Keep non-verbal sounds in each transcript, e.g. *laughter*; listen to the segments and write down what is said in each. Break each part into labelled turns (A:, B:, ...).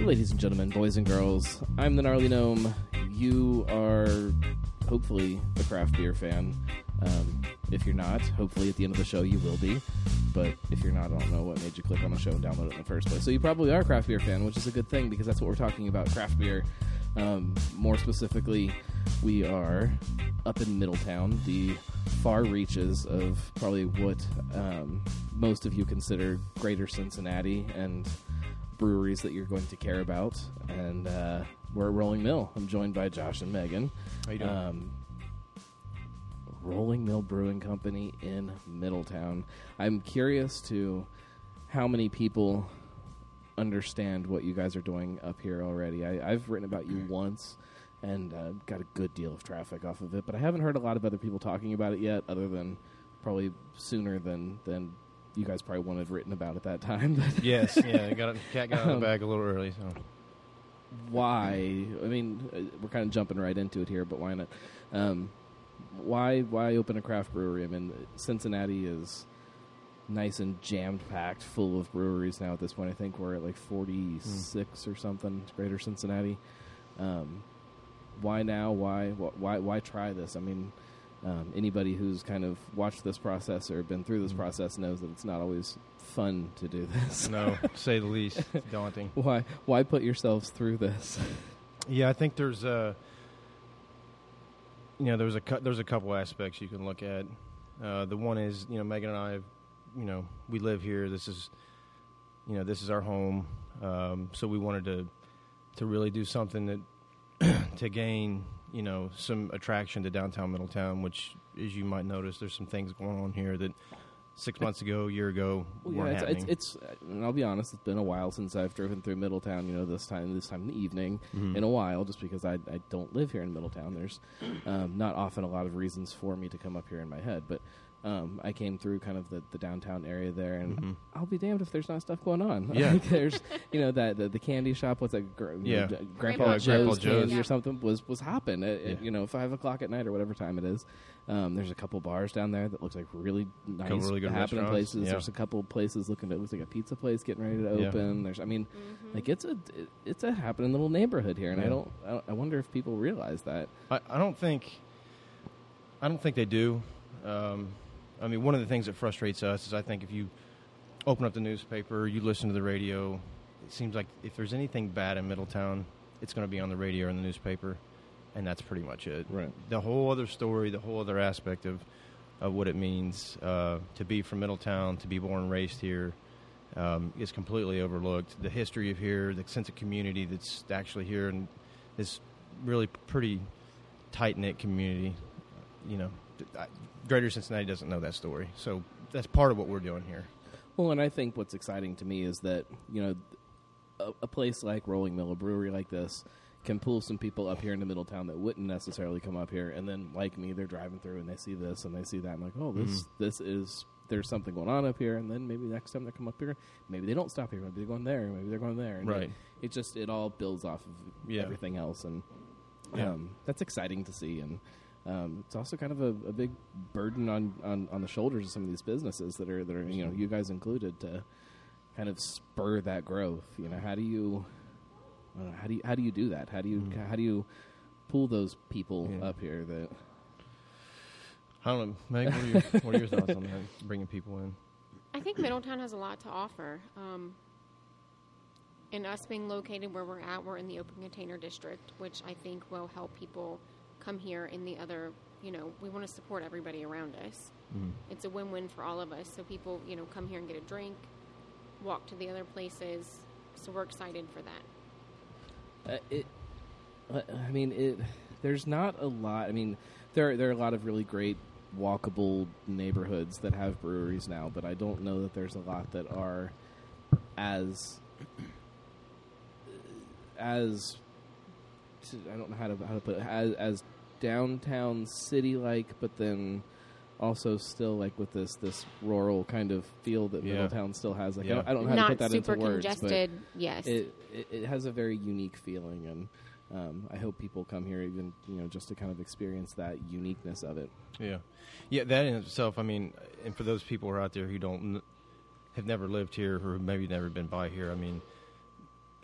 A: Ladies and gentlemen, boys and girls, I'm the Gnarly Gnome. You are hopefully a craft beer fan. Um, if you're not, hopefully at the end of the show you will be. But if you're not, I don't know what made you click on the show and download it in the first place. So you probably are a craft beer fan, which is a good thing because that's what we're talking about craft beer. Um, more specifically, we are up in Middletown, the far reaches of probably what um, most of you consider greater Cincinnati and breweries that you're going to care about. And uh, we're at Rolling Mill. I'm joined by Josh and Megan.
B: How you doing?
A: Um, Rolling Mill Brewing Company in Middletown. I'm curious to how many people understand what you guys are doing up here already. I, I've written about you once and uh, got a good deal of traffic off of it, but I haven't heard a lot of other people talking about it yet, other than probably sooner than than you guys probably wanted written about at that time. *laughs*
B: yes, yeah, got cat got out of the bag a little early. So
A: why? I mean, uh, we're kind of jumping right into it here, but why not? Um, why why open a craft brewery? I mean, Cincinnati is nice and jammed packed, full of breweries now. At this point, I think we're at like forty six or something. Greater Cincinnati. Um, why now? Why why why try this? I mean. Um, anybody who's kind of watched this process or been through this
B: Mm.
A: process knows that it's not always fun to do this.
B: no, to *laughs* say the least, it's daunting.
A: Why why put yourselves through this?
B: Yeah, I think there's a, you know, there's a there's a couple aspects you can look at. Uh, the one is, you know, Megan and I, you know, we live here. This is, you know, this is our home. Um, so we wanted to to really do something that *clears throat* to gain, you know, some attraction to downtown Middletown. Which, as you might notice, there's some things going on here that six months ago, a year ago,
A: Well,
B: weren't
A: yeah, it's,
B: happening.
A: it's, it's. And I'll be honest, it's been a while since I've driven through Middletown. You know, this time, this time in the evening,
B: Mhm.
A: in a while, just because I, I don't live here in Middletown. There's um, not often a lot of reasons for me to come up here in my head, but um, I came through kind of the, the downtown area there, and
B: Mhm.
A: I'll be damned if there's not stuff going on. *laughs*
B: Yeah.
A: Like, there's you know that the, the candy shop. What's that? Gr-
B: Yeah.
A: D- Grandpa,
C: Grandpa
A: Joe's,
B: Joe's.
A: candy
C: Yeah.
A: or something was was hopping at, at, you know five o'clock at night or whatever time it is. Um, there's a couple bars down there that looks like really nice,
B: Couple really good
A: happening places.
B: yeah.
A: There's a couple places looking. It looks like a pizza place getting ready to
B: Yeah.
A: open. There's, I mean,
C: Mm-hmm.
A: like it's a it's a happening little neighborhood here, and I
B: Yeah.
A: don't, I don't. I wonder if people realize that.
B: I, I don't think I don't think they do. Um, I mean, one of the things that frustrates us is I think if you open up the newspaper, you listen to the radio, it seems like if there's anything bad in Middletown, it's going to be on the radio or in the newspaper, and that's pretty much it.
A: Right.
B: The whole other story, the whole other aspect of of what it means uh, to be from Middletown, to be born and raised here, um, is completely overlooked. The history of here, the sense of community that's actually here, and this really pretty tight knit community. You know, Greater Cincinnati doesn't know that story, so that's part of what we're doing here.
A: Well, and I think what's exciting to me is that you know, a, a place like Rolling Mill, a brewery like this, can pull some people up here into Middletown that wouldn't necessarily come up here, and then like me, they're driving through and they see this and they see that, and like, oh, this
B: Mhm.
A: this is there's something going on up here, and then maybe next time they come up here, maybe they don't stop here, maybe they're going there, maybe they're going there, and
B: Right.
A: It, it just it all builds off of
B: Yeah.
A: everything else, and
B: Yeah.
A: um, that's exciting to see, and. Um, it's also kind of a, a big burden on, on, on the shoulders of some of these businesses that are that are you know you guys included to kind of spur that growth. You know, how do you I don't know, how do you how do you do that? How do you
B: Mhm.
A: how do you pull those people
B: Yeah.
A: up here that
B: I don't know, Meg. What are your, *laughs* what are your thoughts on that? Bringing people in.
C: I think Middletown has a lot to offer. Um, and us being located where we're at, we're in the open container district, which I think will help people come here in the other, you know, we want to support everybody around us.
B: Mm.
C: It's a win win for all of us. So people, you know, come here and get a drink, walk to the other places. So we're excited for that.
A: uh, it I mean it there's not a lot I mean there there are a lot of really great walkable neighborhoods that have breweries now, but I don't know that there's a lot that are as as I don't know how to how to put it as, as downtown city like, but then also still like with this this rural kind of feel that
B: Yeah.
A: Middletown still has. Like I don't, I don't know how to put that
C: super
A: into words, but
C: congested. yes.
A: it, it it has a very unique feeling, and um, I hope people come here even you know just to kind of experience that uniqueness of it.
B: Yeah, yeah. That in itself, I mean, and for those people who are out there who don't kn- have never lived here or maybe never been by here, I mean,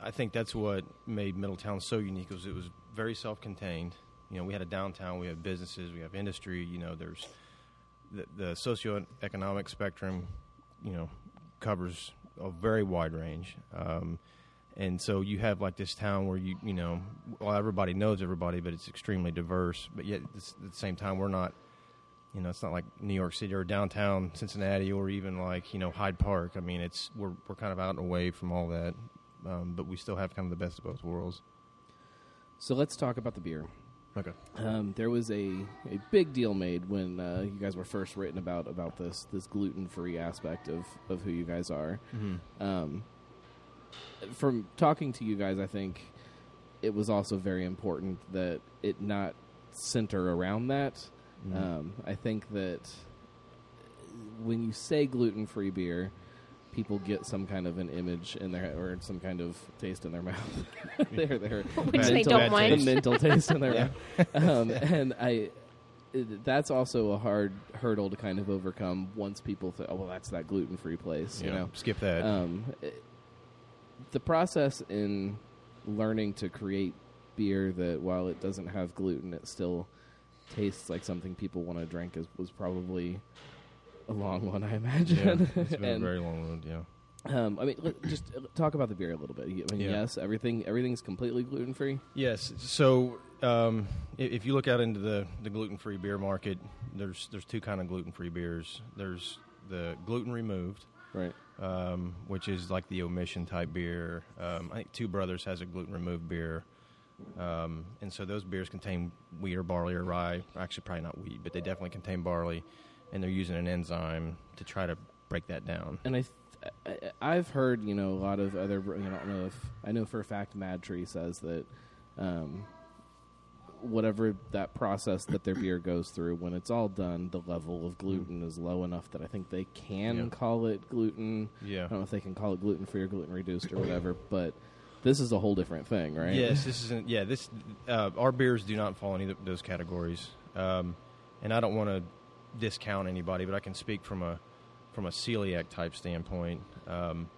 B: I think that's what made Middletown so unique. Was it was very self-contained. You know, we had a downtown, we have businesses, we have industry. You know, there's the, the socioeconomic spectrum. You know, covers a very wide range. Um, and so you have like this town where you you know well everybody knows everybody but it's extremely diverse but yet at the same time we're not you know it's not like New York City or downtown Cincinnati or even like you know Hyde Park I mean it's we're we're kind of out and away from all that um, but we still have kind of the best of both worlds
A: So let's talk about the beer.
B: okay
A: Um, there was a, a big deal made when uh, you guys were first written about about this this gluten free aspect of, of who you guys are. Um, from talking to you guys, I think it was also very important that it not center around that.
B: Mm-hmm.
A: Um, I think that when you say gluten free beer, people get some kind of an image in their or some kind of taste in their mouth. *laughs* *laughs* they're, they're *laughs*
C: Which they
A: mental-
C: don't
A: a
C: mind.
A: mental taste in their
B: Yeah.
A: mouth. Um, and I, that's also a hard hurdle to kind of overcome once people think, oh, well, that's that gluten free place, you know.
B: skip that
A: Um, it- the process in learning to create beer that while it doesn't have gluten, it still tastes like something people want to drink is was probably a long one, I imagine.
B: yeah, it's been a very long road yeah
A: um, I mean, just uh, talk about the beer a little bit. I mean,
B: Yeah.
A: yes, everything everything's completely gluten free.
B: Yes. So um, if you look out into the, the gluten free beer market, there's there's two kind of gluten free beers. There's the gluten removed,
A: Right.
B: um, which is like the omission type beer. Um, I think Two Brothers has a gluten removed beer, um, and so those beers contain wheat or barley or rye. Actually, probably not wheat, but they definitely contain barley, and they're using an enzyme to try to break that down.
A: and I, th- I've heard you know a lot of other you know, I don't know if I know for a fact Mad Tree says that um, whatever that process that their beer goes through when it's all done the level of gluten is low enough that I think they can
B: Yeah.
A: call it gluten
B: Yeah.
A: I don't know if they can call it gluten free or gluten reduced or whatever but this is a whole different thing right
B: Yes, this isn't. Yeah, this uh, our beers do not fall in either of those categories, um, and I don't want to discount anybody, but I can speak from a from a celiac type standpoint. Um,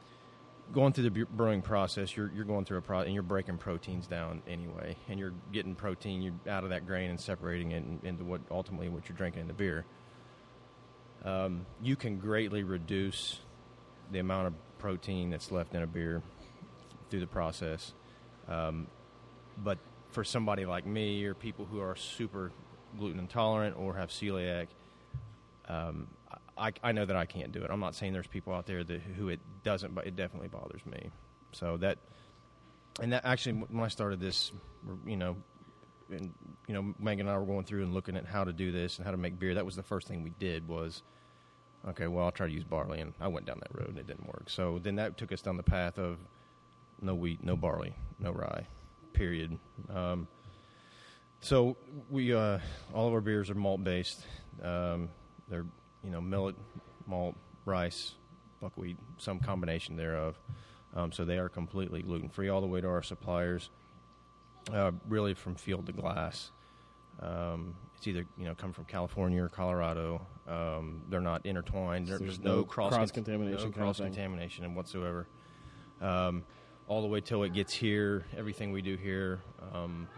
B: going through the brewing process, you're you're going through a pro and you're breaking proteins down anyway, and you're getting protein you out of that grain and separating it into what ultimately what you're drinking in the beer. Um, you can greatly reduce the amount of protein that's left in a beer through the process. Um, but for somebody like me or people who are super gluten intolerant or have celiac, um, I, I know that I can't do it. I'm not saying there's people out there that who it doesn't, but it definitely bothers me. So that, and that actually, when I started this, you know, and you know, Megan and I were going through and looking at how to do this and how to make beer. That was the first thing we did was, okay, well, I'll try to use barley, and I went down that road and it didn't work. So then that took us down the path of no wheat, no barley, no rye, period. Um, so we uh, all of our beers are malt based. Um, they're you know millet, malt, rice, buckwheat, some combination thereof. Um, so they are completely gluten free all the way to our suppliers. Uh, really from field to glass. Um, it's either you know come from California or Colorado. Um, they're not intertwined.
A: So there's
B: there's no,
A: no
B: cross
A: cross-contamination
B: no cross contamination whatsoever. Um, all the way till it gets here, everything we do here, um,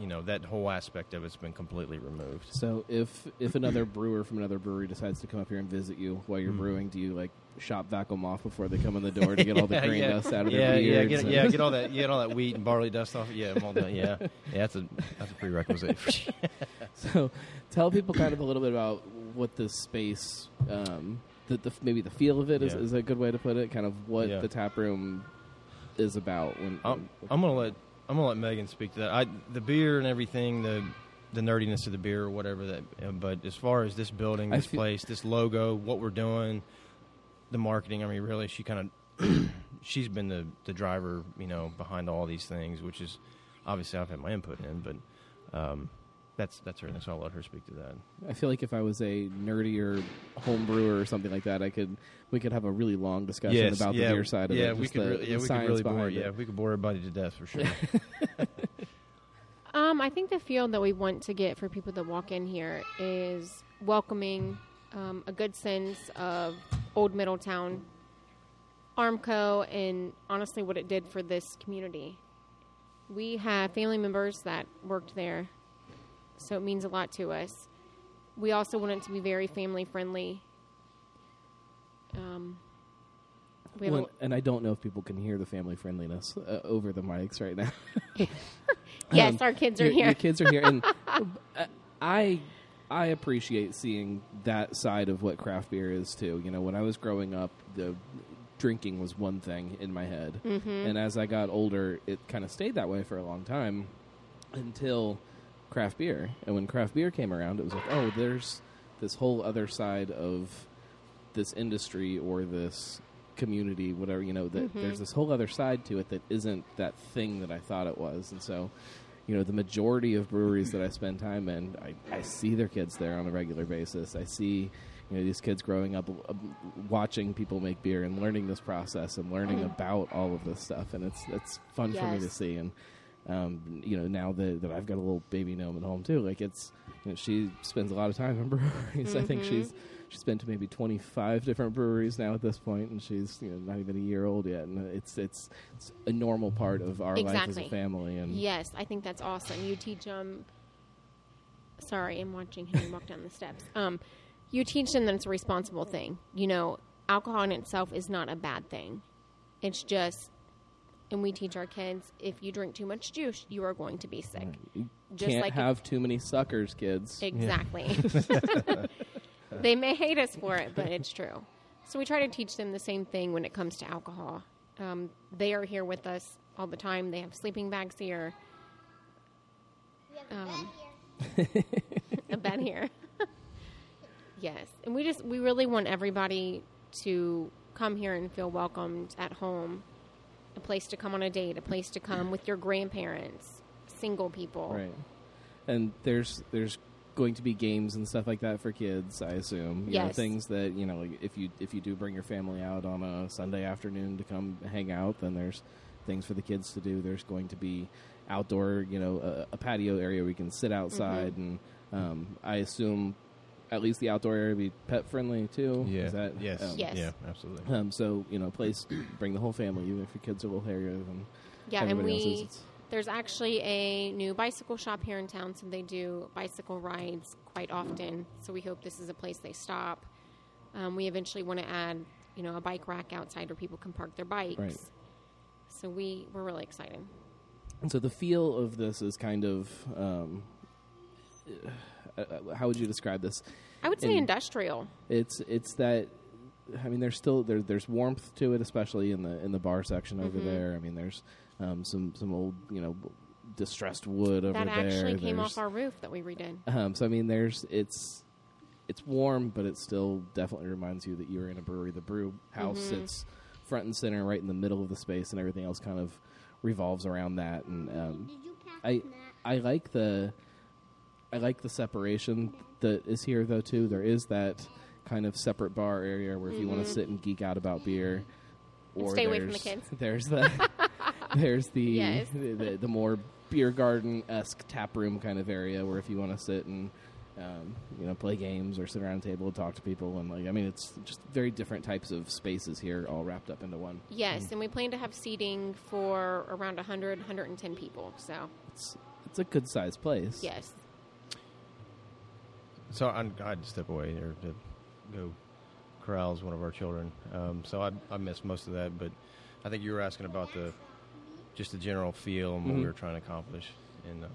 B: you know, that whole aspect of it's been completely removed.
A: so if if another brewer from another brewery decides to come up here and visit you while you're
B: Mhm.
A: brewing do you like shop vacuum off before they come in the door to get all the *laughs*
B: Yeah,
A: grain
B: yeah.
A: dust out of
B: yeah,
A: their
B: yeah, get, yeah, get all that, get all that wheat and barley dust off. Yeah, I'm all done. Yeah, yeah, that's a that's a prerequisite. *laughs*
A: So, tell people kind of a little bit about what this space, um, the, the maybe the feel of it is, is a good way to put it. Kind of what the tap room is about. When
B: I'm, I'm gonna let I'm gonna let Megan speak to that. I the beer and everything, the the nerdiness of the beer or whatever that. But as far as this building, this
A: feel-
B: place, this logo, what we're doing, the marketing. I mean, really, she kind of *clears throat* she's been the the driver, you know, behind all these things, which is obviously I've had my input in, but. Um, that's that's her, so I'll let her speak to that.
A: I feel like if I was a nerdier home brewer or something like that, I could we could have a really long discussion about
B: yeah,
A: the beer side of
B: yeah,
A: it.
B: we
A: just
B: could,
A: the,
B: really, yeah,
A: the
B: we could
A: science
B: really bore,
A: behind
B: yeah,
A: it.
B: we could bore everybody to death for sure. *laughs*
C: Um, I think the feel that we want to get for people that walk in here is welcoming, um, a good sense of old Middletown, Armco and honestly what it did for this community. We have family members that worked there, so it means a lot to us. We also want it to be very family friendly. Um, we
A: Well, and I don't know if people can hear the family friendliness uh, over the mics right now. *laughs* *laughs*
C: yes,
A: Um,
C: our kids are
A: your,
C: here.
A: Your kids are here, and *laughs* uh, I I appreciate seeing that side of what craft beer is too. You know, when I was growing up, the drinking was one thing in my head,
C: Mm-hmm.
A: and as I got older, it kind of stayed that way for a long time until craft beer. And when craft beer came around, it was like, oh, there's this whole other side of this industry or this community, whatever you know. That
C: Mm-hmm.
A: there's this whole other side to it that isn't that thing that I thought it was, and so. You know, the majority of breweries that I spend time in, I, I see their kids there on a regular basis. I see, you know, these kids growing up uh, watching people make beer and learning this process and learning about all of this stuff, and it's it's fun for me to see. And um, you know, now that, that I've got a little baby gnome at home too, like it's you know, she spends a lot of time in *laughs* breweries. I think she's she's been to maybe twenty five different breweries now at this point, and she's you know not even a year old yet, and it's it's it's a normal part of our life as a family. And
C: Yes, I think that's awesome. You teach them. Sorry, I'm watching him walk down the steps. Um, you teach them that it's a responsible thing. You know, alcohol in itself is not a bad thing. It's just, and we teach our kids if you drink too much juice, you are going to be sick.
A: you
C: Just
A: can't
C: like if-
A: have too many suckers, kids. *laughs*
C: Exactly. *laughs* *laughs* they may hate us for it, but it's true. So we try to teach them the same thing when it comes to alcohol. Um, they are here with us all the time. They have sleeping bags here, um, a bed here. yes, and we just we really want everybody to come here and feel welcomed at home. A place to come on a date, a place to come with your grandparents, single people.
A: Right. And there's there's going to be games and stuff like that for kids, I assume. You know,
C: Yes.
A: things that, you know, like if you if you do bring your family out on a Sunday afternoon to come hang out, then there's things for the kids to do. There's going to be outdoor, you know, a, a patio area where you can sit outside and um, I assume at least the outdoor area be pet friendly too.
B: Yeah.
A: Is that
B: yes.
A: um,
C: Yes.
B: Yeah. Absolutely.
A: Um, so you know, place *clears throat* bring the whole family, even if your kids are a little hairier than
C: Yeah, and we there's actually a new bicycle shop here in town, so they do bicycle rides quite often. So we hope this is a place they stop. Um, we eventually want to add, you know, a bike rack outside where people can park their bikes.
A: Right.
C: So we we're really excited.
A: And so the feel of this is kind of um, uh, how would you describe this?
C: I would say
A: And-
C: industrial.
A: It's it's that I mean there's still there, there's warmth to it, especially in the in the bar section over
C: Mm-hmm.
A: there. I mean there's um, some some old you know distressed wood over
C: That
A: there.
C: actually came
A: There's-
C: off our roof that we redid.
A: Um, so I mean, there's it's it's warm, but it still definitely reminds you that you're in a brewery. The brew house
C: Mm-hmm.
A: sits front and center, right in the middle of the space, and everything else kind of revolves around that. And um,
D: Did you pass
A: I
D: Matt?
A: I like the I like the separation that is here though too. There is that kind of separate bar area where if you want to sit and geek out about beer,
C: Mm-hmm.
A: Or
C: stay away from the kids. *laughs*
A: There's the *laughs* there's the,
C: Yes.
A: the, the the more beer garden esque tap room kind of area where if you want to sit and um, you know play games or sit around a table and talk to people and like I mean it's just very different types of spaces here all wrapped up into one.
C: Yes, and we plan to have seating for around 100, 110 people. So
A: It's it's a good sized place.
C: yes,
B: So I, I had to step away there to go corrals one of our children. Um, so I, I missed most of that, but I think you were asking about the just the general feel and what
A: Mhm.
B: we were trying to accomplish. And uh,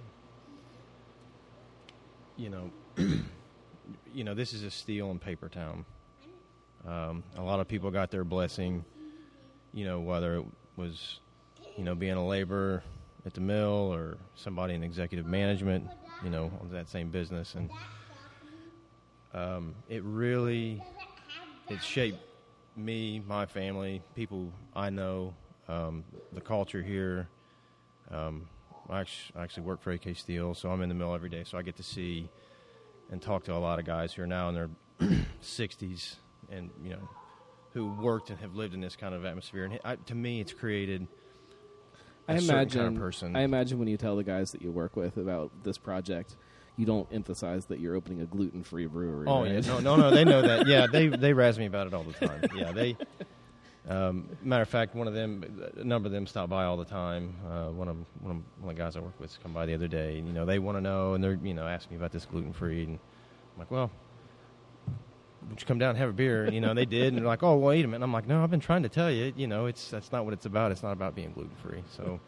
B: you know, *clears throat* you know, this is a steel and paper town. Um, a lot of people got their blessing. You know, whether it was you know being a laborer at the mill or somebody in executive management. You know, on that same business and um, it really it shaped me, my family, people I know, um, the culture here. Um, I actually, I actually work for AK Steel, so I'm in the mill every day, so I get to see and talk to a lot of guys who are now in their *clears throat* 60s and you know who worked and have lived in this kind of atmosphere. And I, to me, it's created. a
A: I imagine
B: kind of person.
A: I imagine when you tell the guys that you work with about this project, you don't emphasize that you're opening a gluten free brewery.
B: Oh
A: right?
B: yeah, no, no, no. They know that. Yeah, they *laughs* they razz me about it all the time. Yeah, they. Um, matter of fact, one of them, a number of them stop by all the time. Uh, one of them, one of, one of the guys I work with come by the other day, and you know they want to know, and they're you know asking me about this gluten free, and I'm like, well, would you come down and have a beer? You know, and they did, and they're like, oh, wait a minute. I'm like, no, I've been trying to tell you, you know, it's that's not what it's about. It's not about being gluten free. So,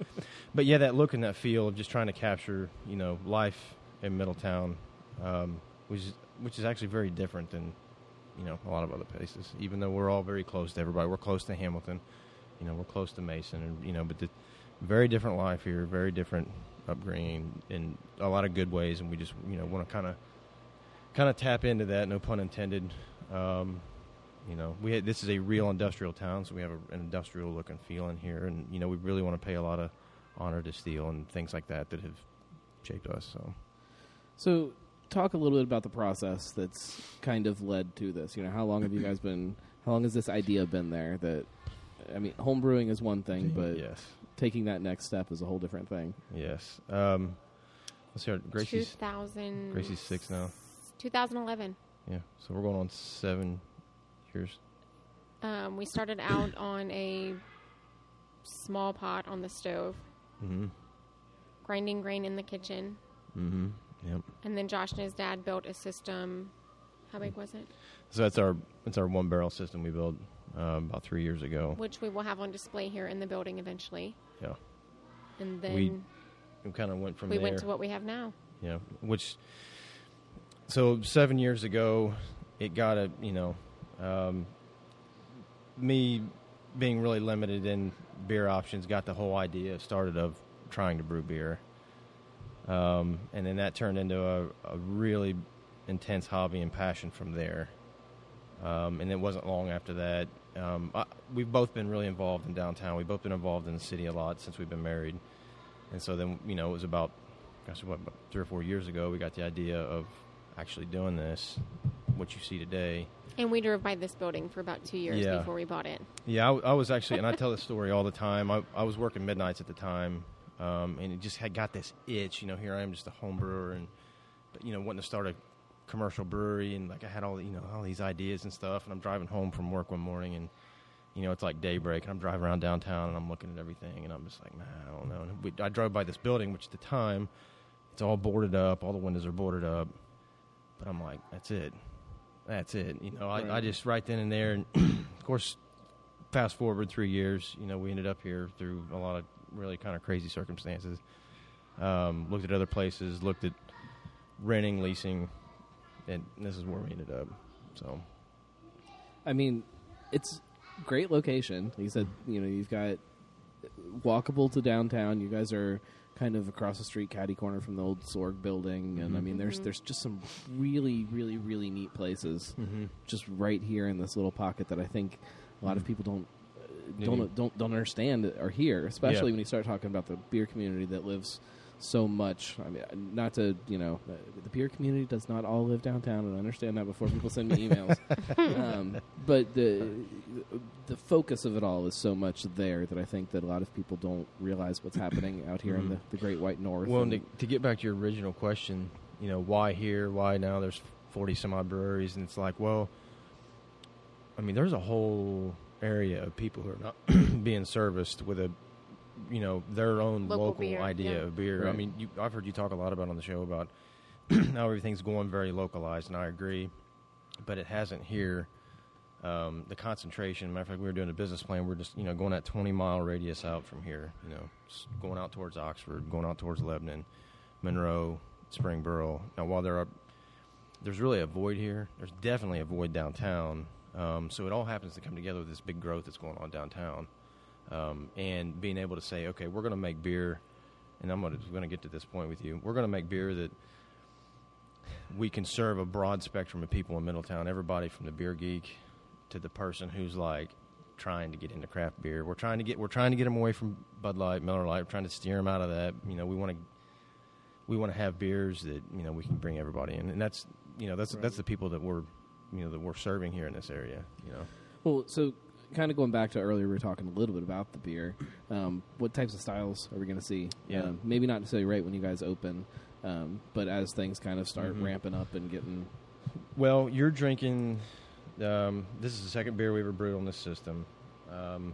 B: but yeah, that look and that feel of just trying to capture, you know, life in Middletown, um, which is, which is actually very different than you know a lot of other places. Even though we're all very close to everybody, we're close to Hamilton, you know, we're close to Mason, and you know, but the very different life here, very different upbringing in a lot of good ways, and we just you know want to kind of kind of tap into that. No pun intended. Um, you know, we had, this is a real industrial town, so we have a, an industrial look and feel in here, and you know, we really want to pay a lot of honor to steel and things like that that have shaped us. So,
A: So, talk a little bit about the process that's kind of led to this. You know, how long have you guys been? How long has this idea been there? That I mean, home brewing is one thing, but
B: yes,
A: taking that next step is a whole different thing.
B: yes. Um, let's see, our- Gracie's
C: 2000,
B: Gracie's six now.
C: 2011.
B: Yeah, so we're going on seven years.
C: Um, we started out on a small pot on the stove,
B: Mm-hmm.
C: grinding grain in the kitchen,
B: Mm-hmm. Yep.
C: and then Josh and his dad built a system. How big was it?
B: So that's our that's our one barrel system we built um, about three years ago.
C: Which we will have on display here in the building eventually.
B: Yeah,
C: And then
B: We-
C: we,
B: kind of went from there.
C: We went to what we have now.
B: Yeah, which so seven years ago, it got a you know, um, me being really limited in beer options got the whole idea started of trying to brew beer, um, and then that turned into a, a really intense hobby and passion from there. Um, and it wasn't long after that. Um, I, we've both been really involved in downtown. We've both been involved in the city a lot since we've been married. And so then, you know, it was about, gosh, what, about three or four years ago, we got the idea of actually doing this, what you see today.
C: And we drove by this building for about two years
B: Yeah.
C: before we bought it.
B: Yeah, I, I was actually, and I tell this story all the time. I, I was working midnights at the time, um, and it just had got this itch. You know, here I am, just a home brewer, and but you know, wanting to start a commercial brewery, and like I had all you know all these ideas and stuff. And I'm driving home from work one morning, and you know it's like daybreak, and I'm driving around downtown, and I'm looking at everything, and I'm just like, man, I don't know. And we, I drove by this building, which at the time, it's all boarded up, all the windows are boarded up, but I'm like, that's it. That's it. You know, I, I just right then and there, and *clears throat* of course, fast forward three years, you know, we ended up here through a lot of really kind of crazy circumstances. Um, looked at other places, looked at renting, leasing, and this is where we ended up. So,
A: I mean, it's great location. Like you said, you know, you've got walkable to downtown. You guys are kind of across the street, caddy corner from the old Sorg building, and I mm-hmm. mean, there's there's just some really, really, really neat places mm-hmm. just right here in this little pocket that I think a lot of mm-hmm. people don't. Don't, don't don't understand or hear, especially
B: Yeah.
A: when you start talking about the beer community that lives so much. I mean, not to you know, uh, the beer community does not all live downtown, and I understand that before people send me emails. *laughs* um, but the the focus of it all is so much there that I think that a lot of people don't realize what's happening *clears throat* out here in the, the Great White North.
B: well,
A: and-
B: to, to get back to your original question, you know, why here? Why now? There's forty some odd breweries, and it's like, well, I mean, there's a whole area of people who are not *clears throat* being serviced with a, you know, their own
C: Local
B: local,
C: beer,
B: idea
C: yeah.
B: of beer. I mean, you, I've heard you talk a lot about on the show about *clears throat* how everything's going very localized, and I agree, but it hasn't here. Um, the concentration. Matter of fact, we were doing a business plan. We're just you know going that twenty mile radius out from here. You know, going out towards Oxford, going out towards Lebanon, Monroe, Springboro. Now, while there are there's really a void here. There's definitely a void downtown. Um, so it all happens to come together with this big growth that's going on downtown, um, and being able to say, okay, we're going to make beer, and I'm going to get to this point with you. We're going to make beer that we can serve a broad spectrum of people in Middletown. Everybody from the beer geek to the person who's like trying to get into craft beer. We're trying to get we're trying to get them away from Bud Light, Miller Lite. We're trying to steer them out of that. You know, we want to we want to have beers that you know we can bring everybody in, and that's you know that's
A: Right.
B: that's the people that we're you know that we're serving here in this area. You know,
A: well, so kind of going back to earlier, we were talking a little bit about the beer. Um, what types of styles are we going to see?
B: Yeah.
A: Um, maybe not necessarily right when you guys open, um, but as things kind of start
B: Mhm.
A: ramping up and getting
B: well, you're drinking. Um, this is the second beer we ever brewed on this system. Um,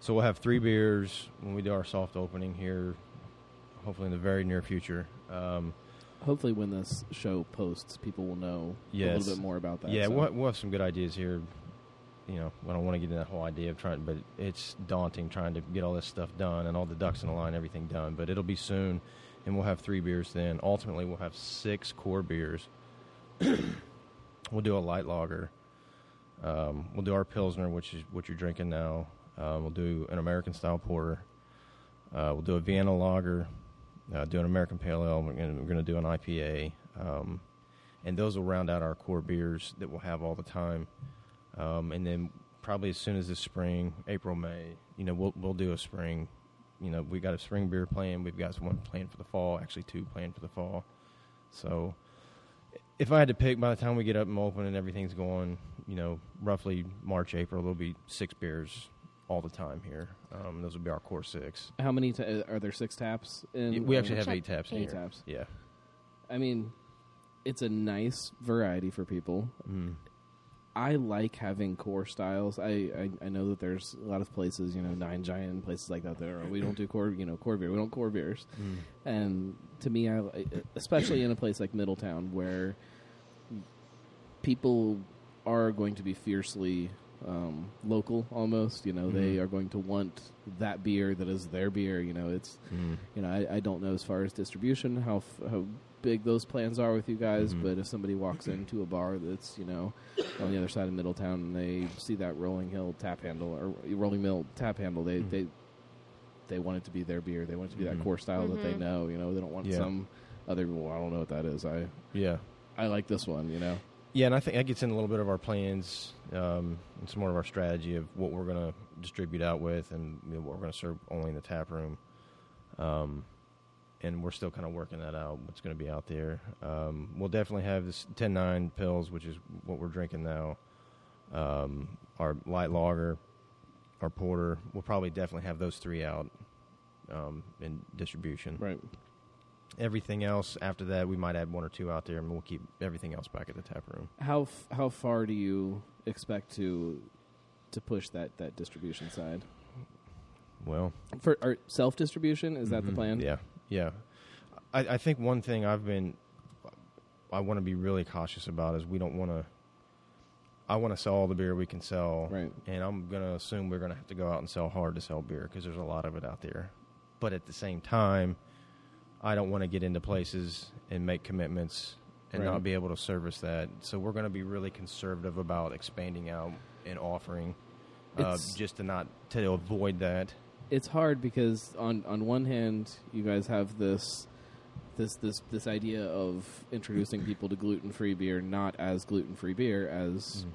B: so we'll have three beers when we do our soft opening here, hopefully in the very near future. Um,
A: Hopefully, when this show posts, people will know a little bit more about that.
B: yeah,
A: so.
B: we'll, we'll have some good ideas here. You know, I don't want to get into that whole idea of trying, but it's daunting trying to get all this stuff done and all the ducks in a line, everything done. But it'll be soon, and we'll have three beers then. Ultimately, we'll have six core beers. *coughs* we'll do a light lager. Um, we'll do our pilsner, which is what you're drinking now. Uh, we'll do an American style porter. Uh, we'll do a Vienna lager. Uh, do an American pale ale. We're going to do an IPA. Um, and those will round out our core beers that we'll have all the time. Um, and then probably as soon as this spring, April, May, you know, we'll we'll do a spring. You know, we got a spring beer plan. We've got one planned for the fall. Actually, two planned for the fall. So, if I had to pick, by the time we get up and open and everything's going, you know, roughly March, April, there'll be six beers all the time here. Um, those would be our core six.
A: How many ta- are there? Six taps? In,
B: we actually have eight taps in
C: eight
B: here.
A: taps.
B: Yeah.
A: I mean, it's a nice variety for people.
B: Mm.
A: I like having core styles. I, I, I know that there's a lot of places, you know, Nine Giant places like that. There, we don't do core, you know, core beer. We don't core beers.
B: Mm.
A: And to me, I, especially in a place like Middletown, where people are going to be fiercely um, local, almost. You know, they
B: Mhm.
A: are going to want that beer that is their beer. You know, it's
B: Mm.
A: you know, I, I don't know as far as distribution how f- how big those plans are with you guys,
B: Mhm.
A: but if somebody walks *clears throat* into a bar that's you know on the other side of Middletown and they see that Rolling Hill tap handle or Rolling Mill tap handle, they
B: Mhm.
A: they they want it to be their beer. They want it to be that core style that they
C: Mhm.
A: know. You know, they don't want
B: Yeah.
A: some other. Well, I don't know what that is. I
B: Yeah.
A: I like this one. You know,
B: Yeah, and I think that gets in a little bit of our plans um, and some more of our strategy of what we're going to distribute out with and you know, what we're going to serve only in the tap room. Um, and we're still kind of working that out, what's going to be out there. Um, we'll definitely have this 10-9 pills, which is what we're drinking now. Um, our light lager, our porter. We'll probably definitely have those three out um, in distribution.
A: right?
B: Everything else after that, we might add one or two out there, and we'll keep everything else back at the tap room.
A: How f- how far do you expect to to push that that distribution side
B: Well,
A: for our self distribution? Is that the
B: Mhm.
A: plan?
B: Yeah, yeah. I, I think one thing I've been, I want to be really cautious about is we don't want to. I want to sell all the beer we can sell,
A: Right.
B: And I'm going to assume we're going to have to go out and sell hard to sell beer because there's a lot of it out there. But at the same time, I don't want to get into places and make commitments and
A: Right.
B: not be able to service that. So we're going to be really conservative about expanding out and offering, uh, just to not to avoid that.
A: it's hard because on on one hand you guys have this this this this idea of introducing people to gluten free beer not as gluten free beer as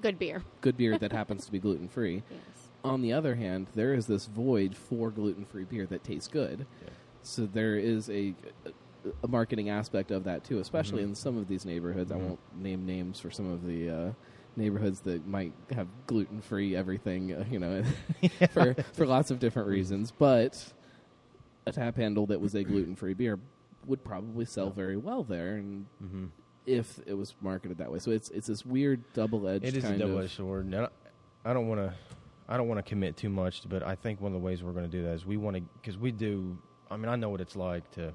C: Good beer.
A: good beer *laughs* that happens to be gluten free.
C: Yes.
A: On the other hand, there is this void for gluten free beer that tastes good.
B: Yeah.
A: So there is a a marketing aspect of that too, especially
B: Mhm.
A: in some of these neighborhoods. I
B: Mhm.
A: won't name names for some of the uh, neighborhoods that might have gluten free everything, uh, you know, *laughs* *laughs* for for lots of different reasons. But a tap handle that was a gluten free beer would probably sell very well there, and
B: Mm-hmm.
A: if it was marketed that way, so it's it's this weird double edged.
B: It is a double edged sword. I don't want to. I don't want to commit too much, but I think one of the ways we're going to do that is we want to because we do. I mean, I know what it's like to.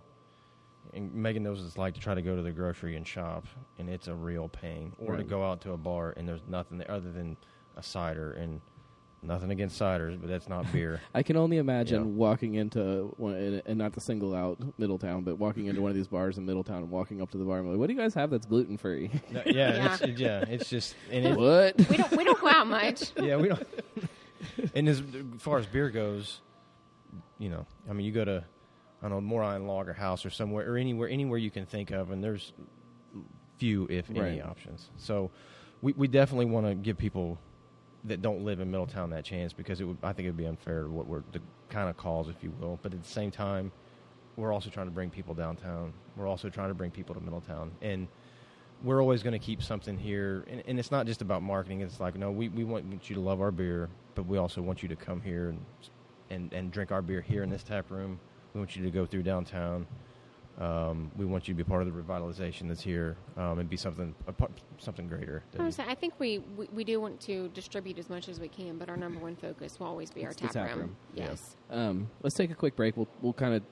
B: And Megan knows what it's like to try to go to the grocery and shop, and it's a real pain. Or to go out to a bar and there's nothing there other than a cider and nothing against ciders, but that's not beer. *laughs*
A: I can only imagine
B: Yeah.
A: walking into one, and and not to single out Middletown, but walking into one of these bars in Middletown and walking up to the bar and be like, "What do you guys have that's gluten free?" *laughs*
B: No, yeah,
C: Yeah.
B: It's, yeah, it's just and it,
A: what?
C: We don't we don't go out much. *laughs*
B: yeah, we don't. and as far as beer goes, you know, I mean, you go to, Don't know, Moerlein Lager House or somewhere or anywhere, anywhere you can think of, and there's few, if any, options. So, we we definitely want to give people that don't live in Middletown that chance because it would, I think it would be unfair to what we're the kind of calls, if you will. But at the same time, we're also trying to bring people downtown. We're also trying to bring people to Middletown, and we're always going to keep something here. And, and it's not just about marketing. It's like, no, we, we want you to love our beer, but we also want you to come here and and, and drink our beer here in this tap room. We want you to go through downtown. Um, we want you to be part of the revitalization that's here um, and be something a part, something greater.
C: I, saying, I think we, we, we do want to distribute as much as we can, but our number one focus will always be our
A: It's the
C: tap,
A: tap room.
B: Yeah.
C: Yes.
A: Um, let's take a quick break. We'll we'll kind of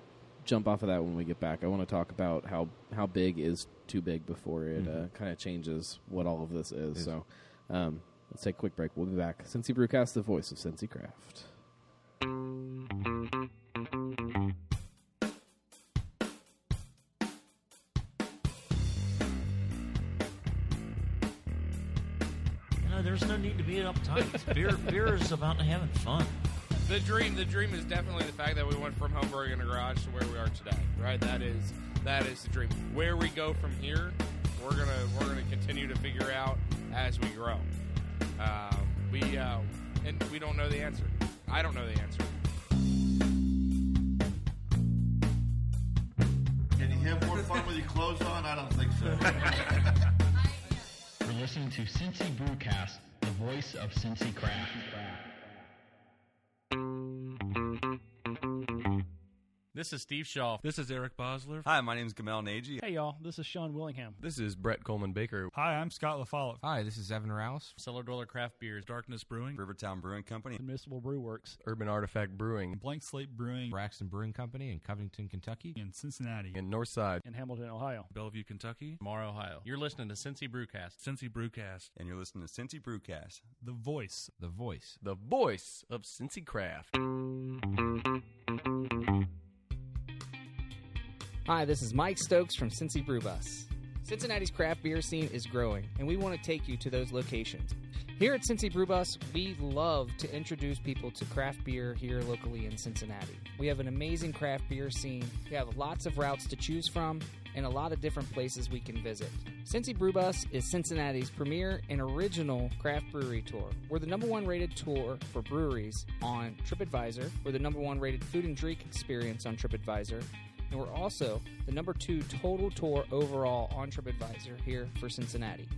A: jump off of that when we get back. I want to talk about how how big is too big before it uh,
B: Mhm.
A: kind of changes what all of this is.
B: Is-
A: So um, let's take a quick break. We'll be back. Cincy Brewcast, the voice of Cincy Craft.
D: Be uptight. beer, beer is about having fun.
E: the dream the dream is definitely the fact that we went from home brewing in a garage to where we are today right that is that is the dream where we go from here we're gonna we're gonna continue to figure out as we grow uh, we uh, and we don't know the answer i don't know the answer
F: Can you have more fun with your clothes on? I don't think so. *laughs*
G: You're listening to Cincy Brewcast, the voice of Cincy Craft.
H: This is Steve Shaw.
I: This is Eric Bosler.
J: Hi, my name is Gamal Nagy.
K: Hey y'all, this is Sean Willingham.
I: This is Brett Coleman Baker.
L: Hi, I'm Scott LaFollette.
M: Hi, this is Evan Rouse.
H: Cellar Dweller Craft Beers.
I: Darkness Brewing,
J: Rivertown Brewing Company,
K: Municipal Brew Works,
I: Urban Artifact Brewing,
L: Blank Slate Brewing,
M: Braxton Brewing Company in Covington, Kentucky.
L: in Cincinnati.
I: in Northside,
K: in Hamilton, Ohio.
I: Bellevue, Kentucky.
H: Mar, Ohio. You're listening to Cincy Brewcast.
I: Cincy Brewcast,
J: and you're listening to Cincy Brewcast.
L: The voice.
M: The voice.
I: the voice of Cincy Craft.
N: Hi, this is Mike Stokes from Cincy Brew Bus. Cincinnati's craft beer scene is growing, and we want to take you to those locations. Here at Cincy Brew Bus, we love to introduce people to craft beer here locally in Cincinnati. We have an amazing craft beer scene. We have lots of routes to choose from and a lot of different places we can visit. Cincy Brew Bus is Cincinnati's premier and original craft brewery tour. We're the number one rated tour for breweries on TripAdvisor. We're the number one rated food and drink experience on TripAdvisor and we're also the number two total tour overall on TripAdvisor here for Cincinnati.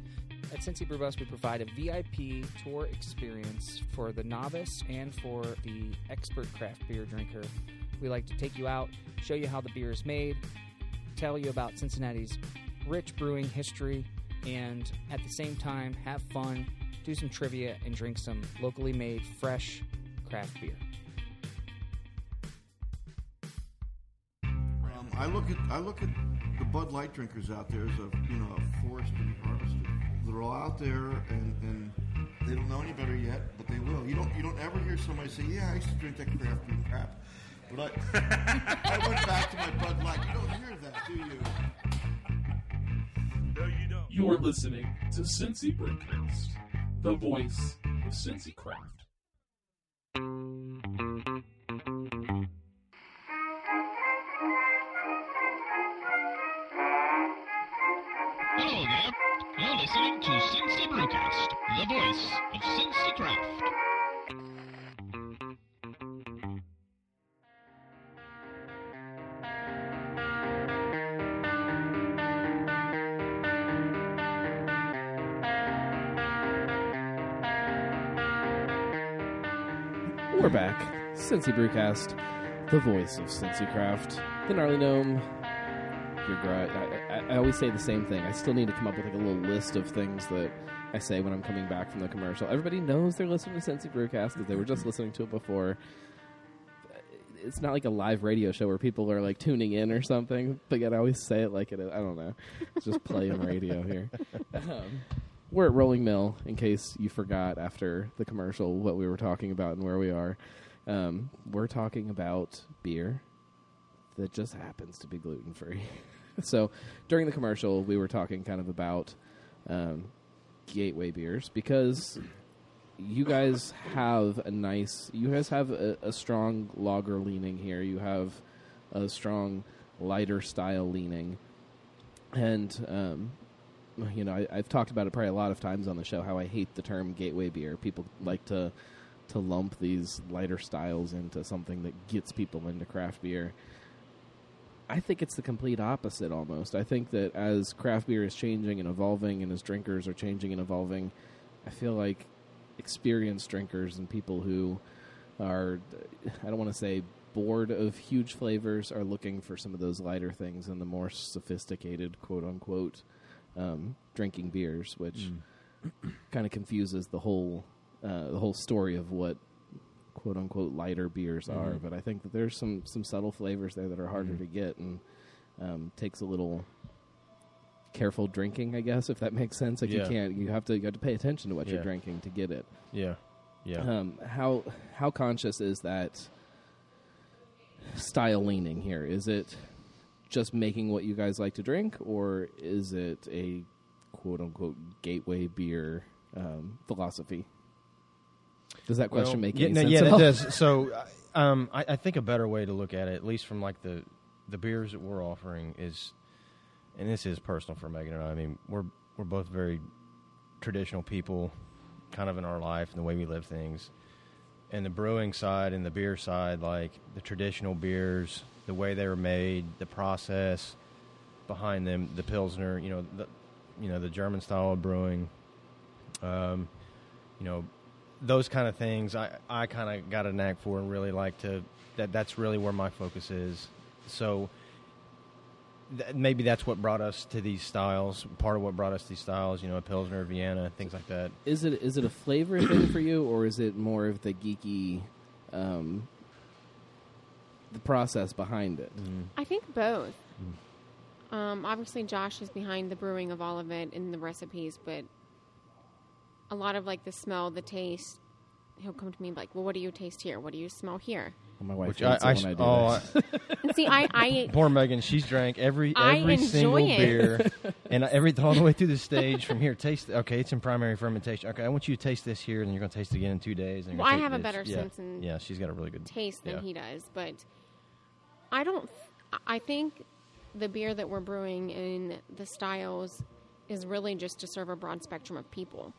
N: At Cincy Brew Bus, we provide a VIP tour experience for the novice and for the expert craft beer drinker. We like to take you out, show you how the beer is made, tell you about Cincinnati's rich brewing history, and at the same time, have fun, do some trivia, and drink some locally made, fresh craft beer.
F: I look at I look at the Bud Light drinkers out there as a you know a forest to be harvested. They're all out there and, and they don't know any better yet, but they will. You don't you don't ever hear somebody say, "Yeah, I used to drink that craft beer crap," but I *laughs* I went back to my Bud Light. You don't hear that, do you?
I: No, you don't.
O: You're listening to Cincy Brewcast, the voice of Cincy Craft.
G: The voice of Cincy Craft.
A: We're back. Cincy Brewcast, the voice of Cincy Craft, the gnarly gnome. Your gra- I, I, I always say the same thing. I still need to come up with like a little list of things that I say when I'm coming back from the commercial. Everybody knows they're listening to Cincy Brewcast because they were just listening to it before. It's not like a live radio show where people are like tuning in or something, but yet I always say it like it is. I don't know. It's just playing *laughs* radio here. Um, we're at Rolling Mill, in case you forgot after the commercial what we were talking about and where we are. Um, we're talking about beer that just happens to be gluten free. *laughs* so during the commercial, we were talking kind of about um, gateway beers because you guys have a nice, you guys have a, a strong lager leaning here. You have a strong lighter style leaning, and um, you know I, I've talked about it probably a lot of times on the show how I hate the term gateway beer. People like to to lump these lighter styles into something that gets people into craft beer. I think it's the complete opposite almost. I think that as craft beer is changing and evolving and as drinkers are changing and evolving, I feel like experienced drinkers and people who are I don't want to say bored of huge flavors, are looking for some of those lighter things and the more sophisticated, quote unquote, um, drinking beers, which *clears throat* kind of confuses the whole uh, the whole story of what quote unquote lighter beers are.
B: Mhm.
A: But I think that there's some some subtle flavors there that are harder
B: Mhm.
A: to get and um, takes a little careful drinking, I guess, if that makes sense. Like
B: Yeah.
A: you can't you have to you have to pay attention to what
B: Yeah.
A: you're drinking to get it.
B: Yeah. Yeah.
A: Um, how how conscious is that style leaning here? Is it just making what you guys like to drink, or is it a quote unquote gateway beer um, philosophy? Does that question
B: Well,
A: make
B: yeah,
A: any
B: no,
A: sense?
B: Yeah,
A: at
B: it
A: all?
B: does. So, um, I, I think a better way to look at it, at least from like the the beers that we're offering, is, and this is personal for Megan and I. I mean, we're we're both very traditional people, kind of in our life and the way we live things. And the brewing side and the beer side, like the traditional beers, the way they were made, the process behind them, the pilsner, you know, the you know the German style of brewing, um, you know, those kind of things I, I kind of got a knack for and really like to that that's really where my focus is so th- maybe that's what brought us to these styles part of what brought us to these styles you know a pilsner vienna things like that
A: Is it is it a flavor thing for you, or is it more of the geeky, um, the process behind it?
C: I think both. Um, obviously, Josh is behind the brewing of all of it and the recipes, but a lot of like the smell, the taste. He'll come to me and be like, "Well, what do you taste here? What do you smell here?"
A: My wife
B: Which
A: hates
B: I-
A: it
B: I
A: when I
B: s-
A: do
B: oh,
A: that.
C: And *laughs* *laughs* see, I, I
B: poor megan she's drank every
C: I
B: every single
C: it.
B: beer *laughs* and every all the way through the stage from here taste okay it's in primary fermentation okay i want you to taste this here and you're going to taste it again in two days and
C: Well, I have a better
B: yeah.
C: sense in
B: yeah she's got a really good
C: taste than
B: yeah.
C: he does, but I don't. I think the beer that we're brewing in the styles is really just to serve a broad spectrum of people.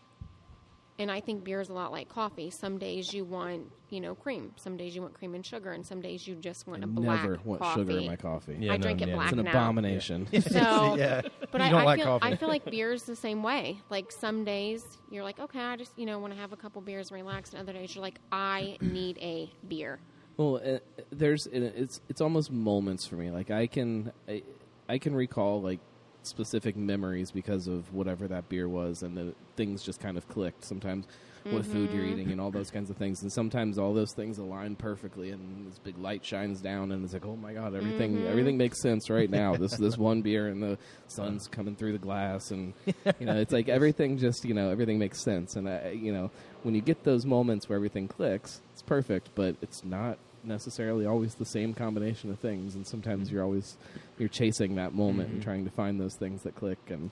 C: And I think beer is a lot like coffee. Some days you want, you know, cream. Some days you want cream and sugar, and some days you just want a black coffee.
A: Never want
C: coffee.
A: sugar in my coffee.
C: Yeah, I drink it black
A: It's an
C: now.
A: abomination.
C: So, *laughs*
B: Yeah.
C: but
B: You
C: I,
B: don't
C: I
B: like
C: feel
B: coffee.
C: I feel like *laughs* beer is the same way. Like some days you're like, okay, I just you know want to have a couple beers and relax, and other days you're like, I *clears throat* need a beer.
A: Well, uh, there's it's it's almost moments for me. Like I can I, I can recall like specific memories because of whatever that beer was, and the things just kind of clicked. Sometimes what food you're
C: Mhm.
A: eating and all those kinds of things, and sometimes all those things align perfectly, and this big light shines down, and it's like, oh my god, everything
C: Mhm.
A: everything makes sense right now. this this one beer, and the sun's coming through the glass, and you know, it's like everything just you know everything makes sense, and I, you know when you get those moments where everything clicks, it's perfect, but it's not necessarily always the same combination of things and sometimes you're always you're chasing that moment and
B: Mhm.
A: trying to find those things that click and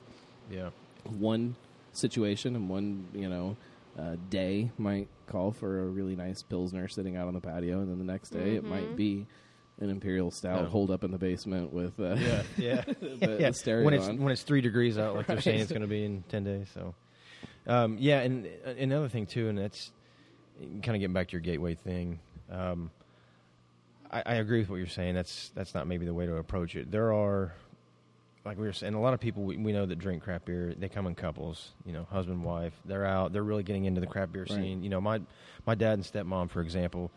B: Yeah.
A: one situation and one you know uh, day might call for a really nice pilsner sitting out on the patio and then the next day it might
C: Mhm.
A: be an imperial stout
B: Yeah.
A: holed up in the basement with uh,
B: yeah, *laughs* yeah,
A: the, *laughs*
B: yeah.
A: the
B: when it's
A: on.
B: when it's three degrees out, like they're saying it's *laughs* going to be in ten days. So, um, yeah, and uh, another thing too, and that's kind of getting back to your gateway thing. Um, I, I agree with what you're saying. That's that's not maybe the way to approach it. There are, like we were saying, a lot of people we, we know that drink craft beer. They come in couples, you know, husband wife. They're out. They're really getting into the craft beer
A: Right.
B: scene. You know, my my dad and stepmom, for example.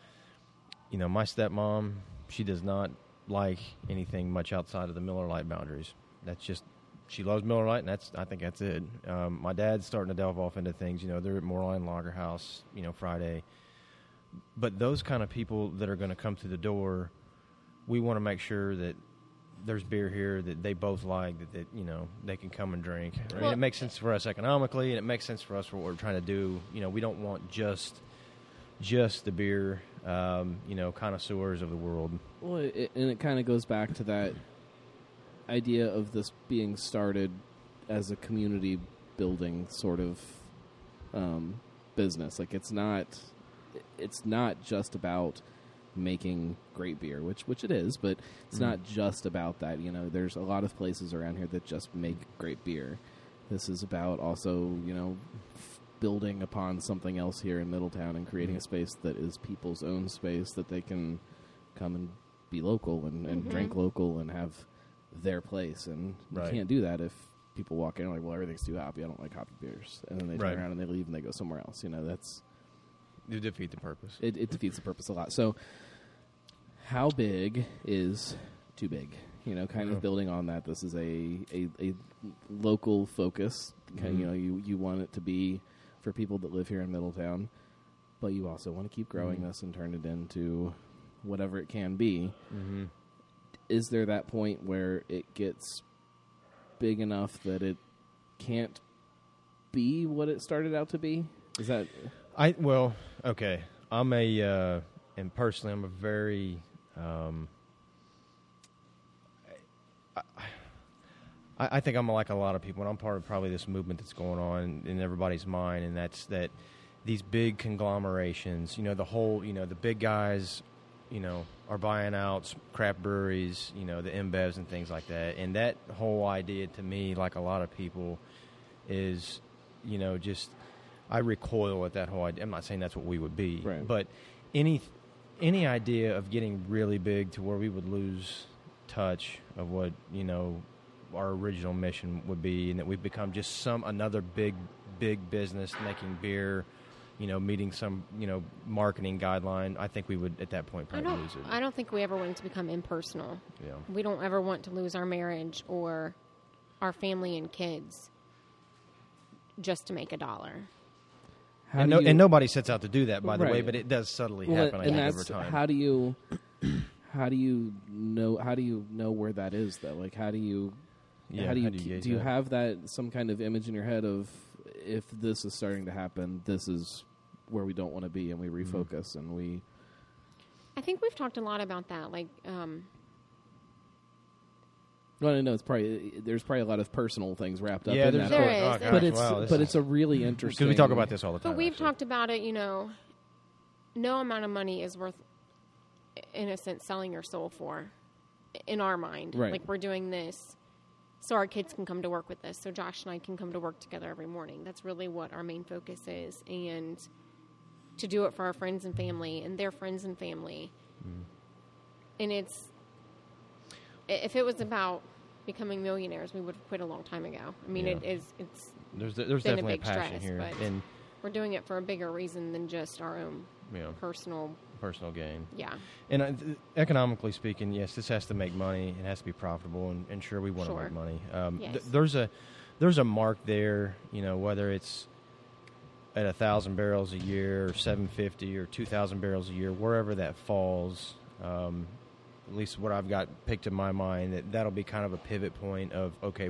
B: You know, my stepmom, she does not like anything much outside of the Miller Lite boundaries. That's just she loves Miller Lite, and that's I think that's it. Um, my dad's starting to delve off into things. You know, they're at Moerlein Lager House. You know, Friday. But those kind of people that are going to come through the door, we want to make sure that there's beer here that they both like that, that you know they can come and drink. I mean,
C: Well-
B: it makes sense for us economically, and it makes sense for us for what we're trying to do. You know, we don't want just just the beer, um, you know, connoisseurs of the world.
A: Well, it, and it kind of goes back to that idea of this being started as a community building sort of um, business. Like it's not, it's not just about making great beer, which which it is, but it's
B: Mhm.
A: not just about that. You know, there's a lot of places around here that just make great beer. This is about also, you know, f- building upon something else here in Middletown and creating
B: Mhm.
A: a space that is people's own space that they can come and be local and, and
C: Mhm.
A: drink local and have their place. And you can't do that if people walk in and like, well, everything's too hoppy. I don't like hoppy beers, and then they turn
B: Right.
A: around and they leave and they go somewhere else. You know, that's
B: You defeat the purpose.
A: it, it defeats the purpose a lot. So, how big is too big? You know, kind of building on that. This is a a, a local focus. Kind
B: Mhm.
A: you know, you you want it to be for people that live here in Middletown, but you also want to keep growing
B: Mhm.
A: this and turn it into whatever it can be.
B: Mm-hmm.
A: Is there that point where it gets big enough that it can't be what it started out to be? Is that
B: I well, okay. I'm a uh, and personally, I'm a very. Um, I, I think I'm like a lot of people, and I'm part of probably this movement that's going on in everybody's mind, and that's that these big conglomerations, you know, the whole, you know, the big guys, you know, are buying out craft breweries, you know, the InBevs and things like that, and that whole idea to me, like a lot of people, is, you know, just I recoil at that whole idea. I'm not saying that's what we would be,
A: Right.
B: but any any idea of getting really big to where we would lose touch of what you know our original mission would be, and that we've become just some another big big business making beer, you know, meeting some you know marketing guideline. I think we would at that point
C: I
B: probably
C: don't.
B: lose it.
C: I don't think we ever want it to become impersonal.
B: Yeah.
C: We don't ever want to lose our marriage or our family and kids just to make a dollar.
A: How
B: and, no,
A: you-
B: and nobody sets out to do that, by the way, but it does subtly
A: Well,
B: happen. I
A: and
B: think over
A: that's
B: time.
A: how do you *clears throat* how do you know how do you know where that is though? Like how do you
B: Yeah,
A: how do you
B: how do you
A: ke-
B: gauge
A: do you have that some kind of image in your head of if this is starting to happen, this is where we don't want to be, and we
B: Mm-hmm.
A: refocus and we
C: I think we've talked a lot about that. Like, um,
A: Well, I know it's probably there's probably a lot of personal things wrapped up
B: Yeah,
A: in
B: there's
A: that,
C: There
A: but,
B: Oh,
C: there
A: but it's
B: Wow,
A: but
B: is-
A: it's a really interesting
B: because we talk about this all the time.
C: but we've
B: actually.
C: talked about it. You know, no amount of money is worth, in a sense, selling your soul for, in our mind.
A: Right.
C: Like we're doing this, so our kids can come to work with us. So Josh and I can come to work together every morning. That's really what our main focus is, and to do it for our friends and family and their friends and family.
B: Mm.
C: And it's i- if it was about becoming millionaires, we would have quit a long time ago. I mean,
B: Yeah.
C: it is. It's
B: There's definitely
C: a big
B: passion
C: stress,
B: here,
C: but
B: and
C: we're doing it for a bigger reason than just our own
B: Yeah.
C: personal.
B: personal gain.
C: Yeah.
B: And uh, economically speaking, yes, this has to make money. It has to be profitable, and, and sure, we want to
C: Sure.
B: make money. Um, th- there's a there's a mark there. You know, whether it's at a thousand barrels a year, or seven fifty, or two thousand barrels a year, wherever that falls. Um, at least what I've got picked in my mind that that'll be kind of a pivot point of okay,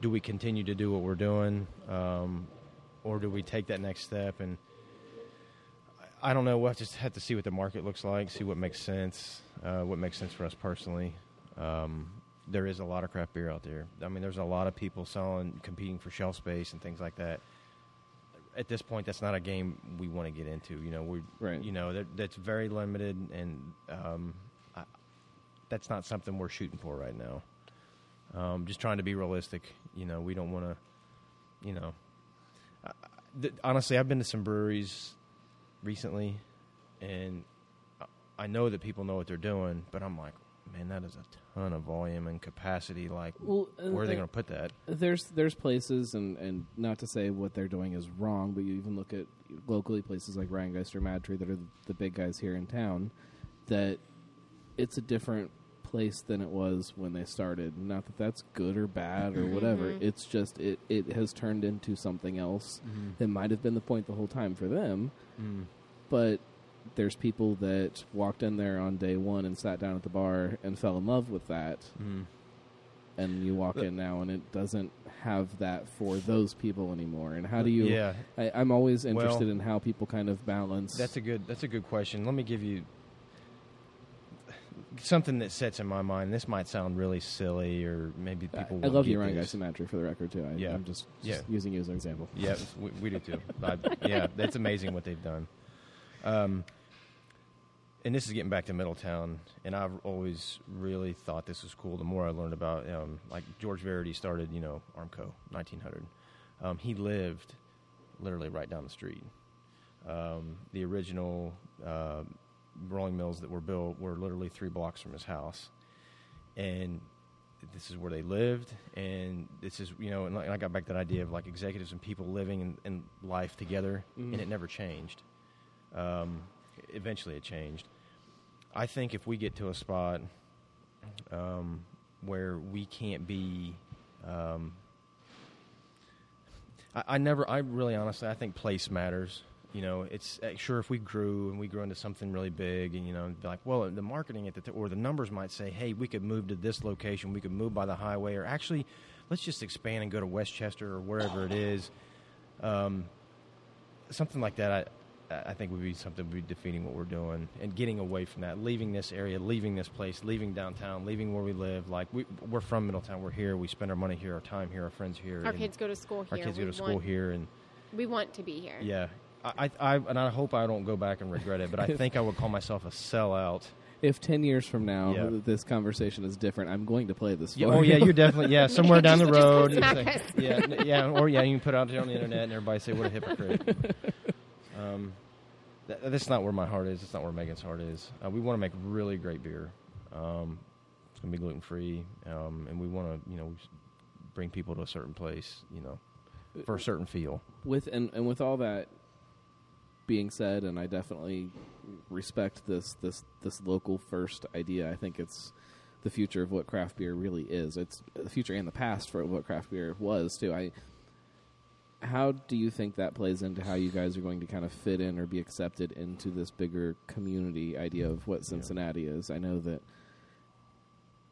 B: do we continue to do what we're doing, um, or do we take that next step and I don't know. We'll just have to see what the market looks like, see what makes sense, uh, what makes sense for us personally. Um, there is a lot of craft beer out there. I mean, there's a lot of people selling, competing for shelf space and things like that. At this point, that's not a game we want to get into. You know, we,
A: Right.
B: you know, that, that's very limited, and um, that's not something we're shooting for right now. Um, just trying to be realistic. You know, we don't want to, you know. I- th- honestly, I've been to some breweries recently, and I- know that people know what they're doing, but I'm like, man, that is a ton of volume and capacity. Like,
A: Well, uh,
B: where are they going to put that?
A: There's there's places and, and not to say what they're doing is wrong, but you even look at locally places like Rheingeist or Madtree that are the, the big guys here in town. That it's a different place than it was when they started. Not that that's good or bad or whatever.
C: Mhm.
A: It's just it it has turned into something else.
B: Mhm.
A: That might have been the point the whole time for them,
B: Mm.
A: but there's people that walked in there on day one and sat down at the bar and fell in love with that
B: Mm.
A: and you walk in now and it doesn't have that for those people anymore and how do you
B: Yeah.
A: I, i'm always interested
B: Well,
A: in how people kind of balance
B: That's a good. That's a good question. Let me give you something that sets in my mind. This might sound really silly, or maybe people.
A: I,
B: won't
A: love
B: get
A: you, Ryan
B: this.
A: Guy Symmetry, for the record, too. I,
B: Yeah.
A: I'm just,
B: Yeah.
A: using you as an example.
B: Yeah, we, we do too. I, yeah, that's amazing what they've done. Um, and this is getting back to Middletown, and I've always really thought this was cool. The more I learned about, um, like George Verity started, you know, Armco, 1900. Um, he lived literally right down the street. Um, the original uh, rolling mills that were built were literally three blocks from his house, and this is where they lived, and this is you know, and I got back that idea of like executives and people living in, in life together,
A: Mhm.
B: and it never changed. Um, eventually, it changed, I think if we get to a spot um, where we can't be, um, I, I never, I really honestly, I think place matters. You know, it's uh, sure if we grew and we grew into something really big, and you know, be like, well, the marketing at the t- or the numbers might say, hey, we could move to this location, we could move by the highway, or actually, let's just expand and go to West Chester or wherever it is. Um, something like that, I, I think would be something would be defeating what we're doing and getting away from that, leaving this area, leaving this place, leaving downtown, leaving where we live. Like we, we're from Middletown, we're here, we spend our money here, our time here, our friends here.
C: Our kids go to school here.
B: Our kids
C: We
B: go to school
C: want-
B: here, and
C: We want to be here.
B: yeah, I, I, I, and I hope I don't go back and regret it, but I *laughs* think I would call myself a sellout.
A: If ten years from now
B: Yeah.
A: this conversation is different, I'm going to play this.
B: Yeah,
A: for
B: oh yeah,
A: you.
B: you're definitely yeah somewhere *laughs* down the
A: Just- just
B: road.
A: come
B: you
A: smack
B: say- yeah, yeah, *laughs* or yeah, you can put it out there on the internet and everybody say what a hypocrite. um, that, that's not where my heart is. It's not where Megan's heart is. Uh, we want to make really great beer. Um, it's gonna be gluten free, um, and we want to you know bring people to a certain place, you know, for a certain feel.
A: with and, and with all that being said, and I definitely respect this this this local first idea. I think it's the future of what craft beer really is. It's the future and the past for what craft beer was too. I how do you think that plays into how you guys are going to kind of fit in or be accepted into this bigger community idea of what Cincinnati is? I know that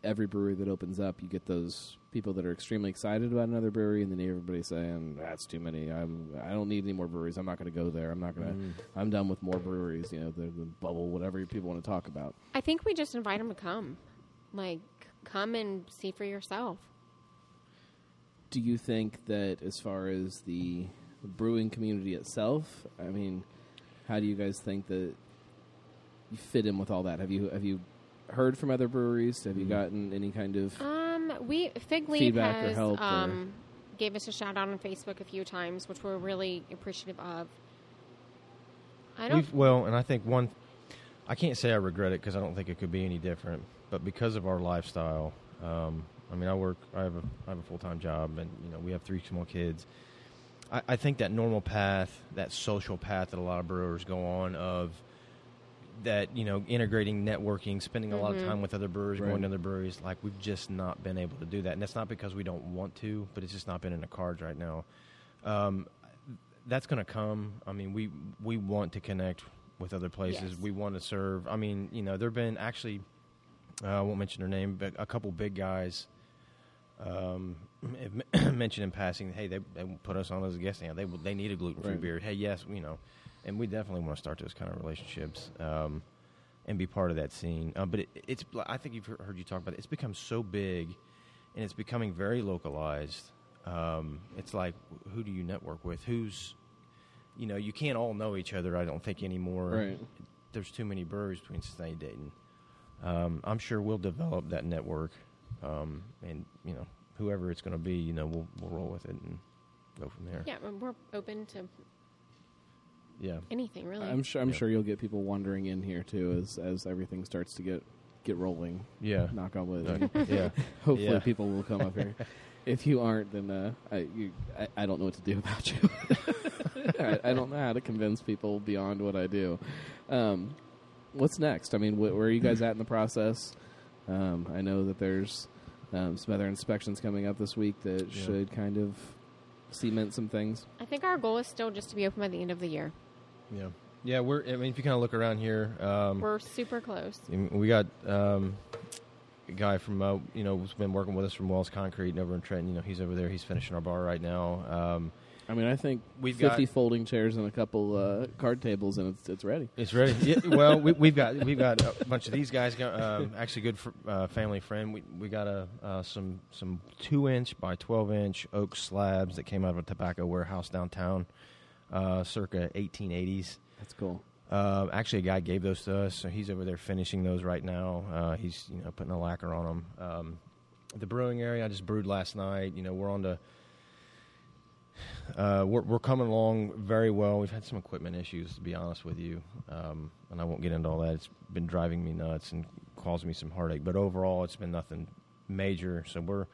A: every brewery that opens up, you get those people that are extremely excited about another brewery, and then everybody's saying that's too many. I'm I don't need any more breweries. I'm not going to go there. I'm not going to.
C: Mm.
A: I'm done with more breweries. You know, the, the bubble, whatever people want to talk about.
C: I think we just invite them to come. Like, come and see for yourself.
A: Do you think that as far as the brewing community itself, I mean, how do you guys think that you fit in with all that? Have you have you heard from other breweries? Have you gotten any kind of
C: Um, we Fig Leaf
A: Feedback or
C: has
A: help or-
C: um, gave us a shout out on Facebook a few times, which we're really appreciative of. I don't.
B: We've, well, and I think one, I can't say I regret it because I don't think it could be any different. But because of our lifestyle, um, I mean, I work, I have a, I have a full time job, and you know, we have three small kids. I, I think that normal path, that social path that a lot of brewers go on of that you know integrating networking spending a lot of
A: Mhm.
B: time with other brewers
A: Right.
B: going to other breweries like we've just not been able to do that and that's not because we don't want to but it's just not been in the cards right now um, that's going to come i mean we we want to connect with other places
P: Yes.
B: we want to serve i mean you know there have been actually uh, i won't mention their name but a couple big guys um, *clears throat* mentioned in passing, hey, they, they put us on as a guest. You know, they they need a gluten free
A: Right.
B: beer. Hey, yes, you know, and we definitely want to start those kind of relationships um, and be part of that scene. Uh, but it, it's I think you've heard you talk about it. It's become so big, and it's becoming very localized. Um, it's like who do you network with? Who's you know, you can't all know each other. I don't think anymore.
A: Right.
B: There's too many breweries between Cincinnati and Dayton. Um, I'm sure we'll develop that network, um, and you know, whoever it's going to be, you know, we'll we'll roll with it and go from there.
C: Yeah, we're open to
B: Yeah.
C: anything really.
A: I'm sure. I'm
B: Yeah.
A: sure you'll get people wandering in here too as as everything starts to get get rolling.
B: Yeah.
A: Knock on wood. *laughs*
B: Yeah.
A: Hopefully,
B: Yeah.
A: people will come up here. *laughs* If you aren't, then uh, I, you, I I don't know what to do about you. *laughs* I, I don't know how to convince people beyond what I do. Um, what's next? I mean, wh- where are you guys at in the process? Um, I know that there's um, some other inspections coming up this week that
B: Yeah.
A: should kind of cement some things.
C: I think our goal is still just to be open by the end of the year.
B: Yeah. Yeah, we're. I mean, if you kind of look around here, um,
C: We're super close.
B: We got um, a guy from uh, you know who's been working with us from Wells Concrete and over in Trenton. You know, he's over there. He's finishing our bar right now. Um,
A: I mean, I think
B: We've
A: 50
B: got-
A: folding chairs and a couple uh, card tables, and it's it's ready.
B: It's ready. Yeah, well, we, we've got we've got a bunch of these guys. Got, um, actually, good fr- uh, family friend. We we got a uh, some some two inch by twelve inch oak slabs that came out of a tobacco warehouse downtown, uh, circa eighteen eighties.
A: That's cool.
B: Uh, actually, a guy gave those to us, so he's over there finishing those right now. Uh, he's you know putting a lacquer on them. Um, the brewing area, I just brewed last night. You know, we're on to uh, we're, we're coming along very well. We've had some equipment issues, to be honest with you, um, and I won't get into all that. It's been driving me nuts and causing me some heartache. But overall, it's been nothing major. So we're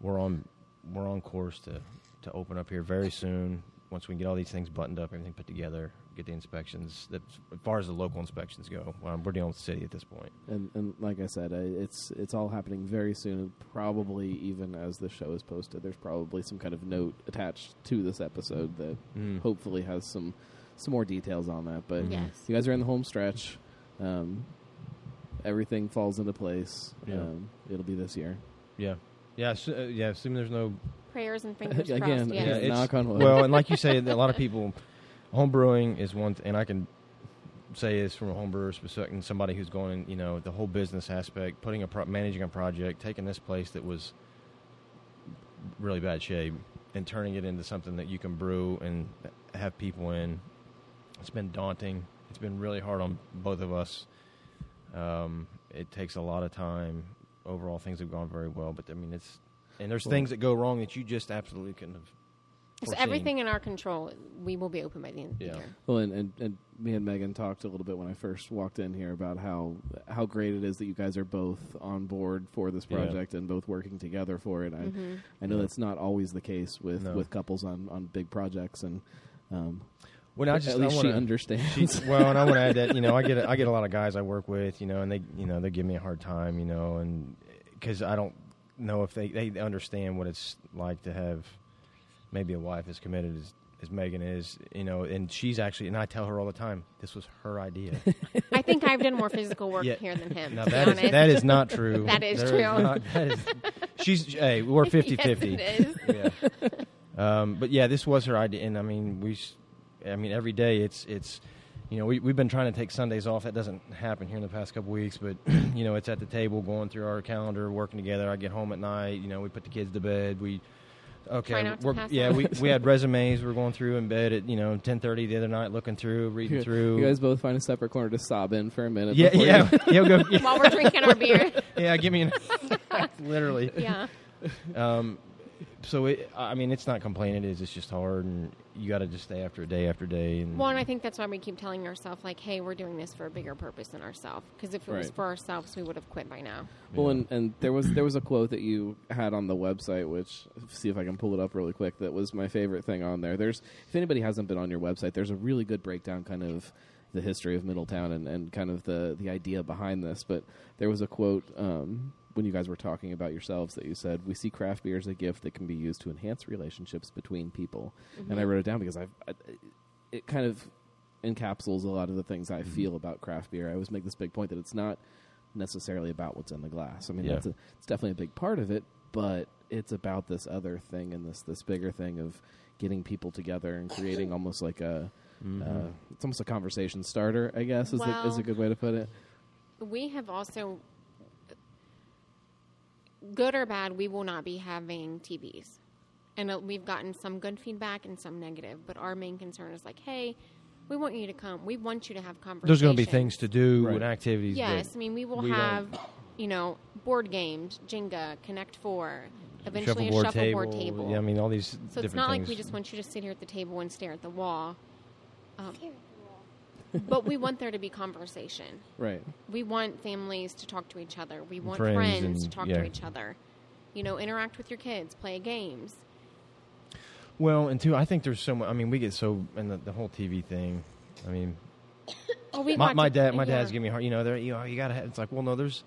B: we're on we're on course to to open up here very soon. Once we get all these things buttoned up, everything put together, get the inspections. That as far as the local inspections go, um, we're dealing with the city at this point.
A: And, and like I said, I, it's it's all happening very soon. Probably even as the show is posted, there's probably some kind of note attached to this episode that
B: Mm.
A: hopefully has some some more details on that. But
C: Yes.
A: you guys are in the home stretch. Um, everything falls into place.
B: Yeah.
A: Um, it'll be this year.
B: Yeah, yeah, s- uh, yeah. Assuming there's no
C: Prayers and *laughs* fingers
A: Again,
C: crossed. Yes.
A: yeah,
B: it's-
A: knock on wood.
B: Well, and like you *laughs* say, a lot of people, home brewing is one, th- and I can say this from a home brewer's perspective, and somebody who's going, you know, the whole business aspect, putting a pro- managing a project, taking this place that was really bad shape, and turning it into something that you can brew and have people in. It's been daunting. It's been really hard on both of us. Um, it takes a lot of time. Overall, things have gone very well, but I mean, it's and there's things that go wrong that you just absolutely couldn't have.
C: So
B: foreseen.
C: everything in our control, we will be open by the end of the
B: Yeah.
C: year.
A: Well, and, and, and me and Megan talked a little bit when I first walked in here about how how great it is that you guys are both on board for this
B: Yeah.
A: project and both working together for it. I
C: Mhm.
A: I know
B: Yeah.
A: that's not always the case with,
B: No.
A: with couples on, on big projects, and um,
B: Well, I
A: at least
B: I
A: she
B: wanna-
A: understands.
B: she- well, and I want to add that you know I get a, I get a lot of guys I work with, you know, and they you know they give me a hard time, you know, and because I don't know if they they understand what it's like to have maybe a wife as committed as as Megan is, you know, and she's actually and I tell her all the time this was her idea. *laughs*
C: I think I've done more physical work
B: Yeah.
C: here than him. Be
B: that, is, that is not true. *laughs*
C: that is
B: There
C: true.
B: not- that is, she's hey, we're 50-50. *laughs*
C: Yes, it is.
B: yeah. Um, but yeah, this was her idea, and I mean, we, I mean, every day it's it's, you know, we we've been trying to take Sundays off. That doesn't happen here in the past couple weeks, but *clears throat* you know, it's at the table going through our calendar, working together. I get home at night. You know, we put the kids to bed. We. Okay,
C: Try not to
B: we're, yeah, we *laughs* we had resumes. We are going through in bed at you know ten thirty the other night, looking through, reading
A: you,
B: through.
A: you guys both find a separate corner to sob in for a minute.
B: Yeah, yeah,
A: you- *laughs*
B: yeah. Go, yeah.
C: While we're drinking our beer. *laughs*
B: yeah, give me an literally.
C: Yeah.
B: Um, so it, I mean, it's not complaining. It is. It's just hard, and you got to just stay after day after day. And
C: Well, and I think that's why we keep telling ourselves, like, hey, we're doing this for a bigger purpose than ourselves. Because if it was
A: Right.
C: for ourselves, we would have quit by now.
A: Well, and, and there was there was a quote that you had on the website, which see if I can pull it up really quick. That was my favorite thing on there. There's if anybody hasn't been on your website, there's a really good breakdown, kind of the history of Middletown and, and kind of the the idea behind this. But there was a quote um, when you guys were talking about yourselves that you said, "We see craft beer as a gift that can be used to enhance relationships between people." And I
C: Mhm.
A: wrote it down because I've I, it kind of encapsulates a lot of the things I feel about craft beer. I always make this big point that it's not necessarily about what's in the glass. I mean,
B: Yeah.
A: that's a, it's definitely a big part of it, but it's about this other thing and this this bigger thing of getting people together and creating *laughs* almost like a
B: Mhm.
A: uh, it's almost a conversation starter. I guess is, the, is a good way to put it.
C: We have also, good or bad, we will not be having TVs. And uh, we've gotten some good feedback and some negative. But our main concern is like, hey, we want you to come. We want you to have conversations.
B: there's going to be things to do
A: Right.
B: and activities.
C: Yes, I mean we will
B: we don't-
C: have, you know, board games, Jenga, Connect Four, eventually
B: shuffleboard
C: a shuffleboard
B: table.
C: table.
B: Yeah, I mean all these.
C: So it's
B: different
C: not like we just want you to sit here at the table and stare at the wall. Um, but we want there to be conversation.
A: Right.
C: We want families to talk to each other. We want
B: Friends
C: friends, to talk
B: yeah.
C: to each other. You know, interact with your kids, play games.
B: Well, and two, I think there's so much. I mean, we get so and the, the whole TV thing. I mean,
C: Well, *coughs* oh, we
B: my, my
C: to-
B: dad, my
C: yeah.
B: dad's giving me a hard. You know, you know, you gotta. Have, it's like, well, no, there's.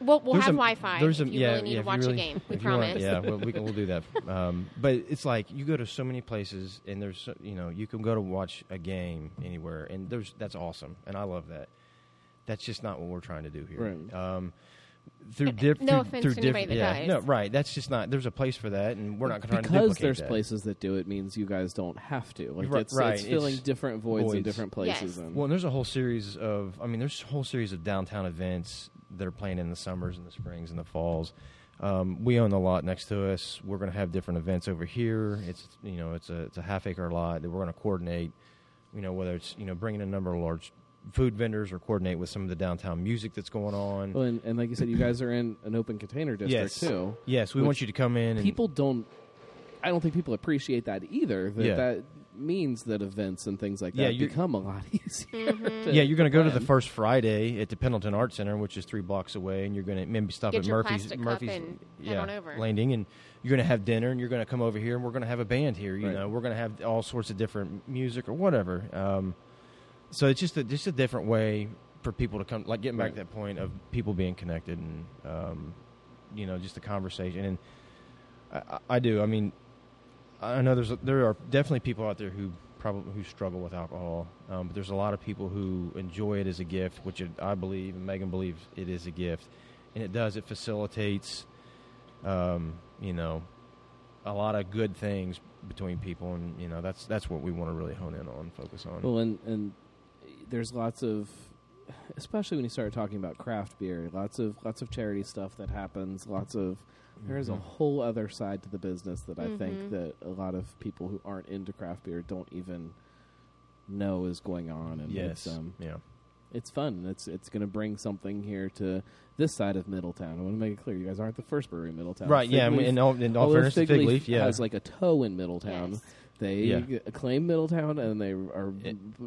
C: We'll, we'll have Wi-Fi
B: There's a,
C: if you
B: yeah,
C: really need
B: yeah,
C: to watch
B: you
C: a game. We
B: if you want-
C: promise.
B: yeah, well, we can we'll do that. *laughs* Um, but it's like you go to so many places, and there's so- you know you can go to watch a game anywhere, and there's that's awesome, and I love that. That's just not what we're trying to do here.
A: Right.
B: Um, through diff-
C: no
B: through,
C: offense
B: through
C: to anybody
B: diff-
C: that
B: yeah,
C: does.
B: no, right. That's just not. There's a place for that, and we're not trying to
A: because
B: duplicate
A: there's
B: that.
A: places that do it means you guys don't have to. Like
B: Right,
A: it's,
B: right,
A: it's filling
B: it's
A: different voids, in different places.
C: Yes.
A: And
B: Well, and there's a whole series of. I mean, there's a whole series of downtown events that are playing in the summers and the springs and the falls. Um, we own the lot next to us. We're going to have different events over here. It's you know it's a it's a half acre lot that we're going to coordinate. You know whether it's you know bringing a number of large food vendors or coordinate with some of the downtown music that's going on.
A: Well, and, and like you said, you *clears throat* guys are in an open container district
B: yes,
A: too.
B: yes, we want you to come in. And,
A: people don't. I don't think people appreciate that either. That
B: Yeah.
A: that means that events and things like
B: Yeah,
A: that
B: you're-
A: become a lot *laughs* easier. to-
B: yeah, you're going to go to the first Friday at the Pendleton Art Center, which is three blocks away, and you're going to maybe stop
C: Get
B: at
C: your
B: Murphy's
C: plastic cup
B: Murphy's
C: and head
B: yeah,
C: on over.
B: landing, and you're going to have dinner, and you're going to come over here, and we're going to have a band here. You
A: Right.
B: know, we're going to have all sorts of different music or whatever. Um, so it's just a, just a different way for people to come, like getting back
A: Right.
B: to that point of people being connected and, um, you know, just a conversation. And I, I- I do. I mean, I know there's there are definitely people out there who probably who struggle with alcohol, um, but there's a lot of people who enjoy it as a gift, which it, I believe and Megan believes it is a gift, and it does. It facilitates, um, you know, a lot of good things between people, and you know that's that's what we want to really hone in on, focus on.
A: Well, and and there's lots of, especially when you start talking about craft beer, lots of lots of charity stuff that happens. Lots of there's a
B: Mhm.
A: whole other side to the business that I think
C: Mhm.
A: that a lot of people who aren't into craft beer don't even know is going on. And
B: Yes,
A: it's, um,
B: yeah.
A: it's fun. It's it's going to bring something here to this side of Middletown. I want to make it clear, you guys aren't the first brewery in Middletown.
B: Right, yeah,
A: Fig
B: and
A: Leaf-
B: in all- in all
A: although
B: fairness to Fig Leaf, yeah.
A: has like a toe in Middletown.
C: Yes.
A: They
B: Yeah.
A: claim Middletown, and they are,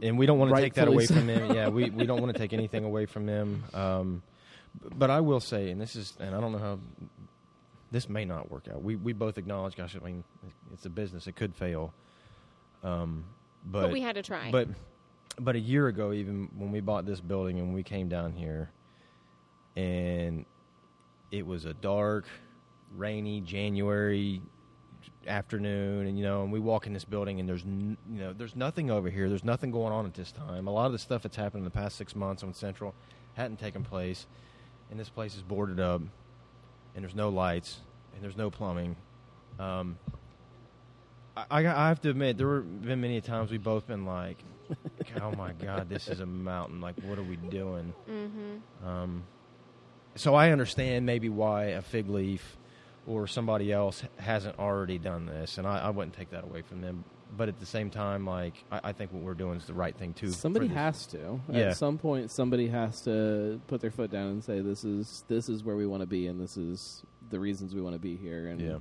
B: and we don't want to take that
A: rightfully
B: away
A: so.
B: from them. Yeah, we, we don't want to *laughs* take anything away from them. Um, b- but I will say, and this is, and I don't know how this may not work out. We we both acknowledge, gosh, I mean, it's a business; it could fail. Um, but,
C: But we had to try.
B: But but a year ago, even when we bought this building and we came down here, and it was a dark, rainy January afternoon, and you know, and we walk in this building, and there's n- you know, there's nothing over here. There's nothing going on at this time. A lot of the stuff that's happened in the past six months on Central hadn't taken place, and this place is boarded up, and there's no lights, and there's no plumbing. Um, I, I I have to admit, there have been many times we've both been like, "Oh my God, this is a mountain! Like, what are we doing?"
C: Mhm.
B: Um, so I understand maybe why a fig leaf or somebody else hasn't already done this, and I, I wouldn't take that away from them. But at the same time, like I, I think what we're doing is the right thing too.
A: Somebody has to.
B: Yeah.
A: At some point, somebody has to put their foot down and say, "This is this is where we want to be, and this is the reasons we want to be here." And
B: Yeah.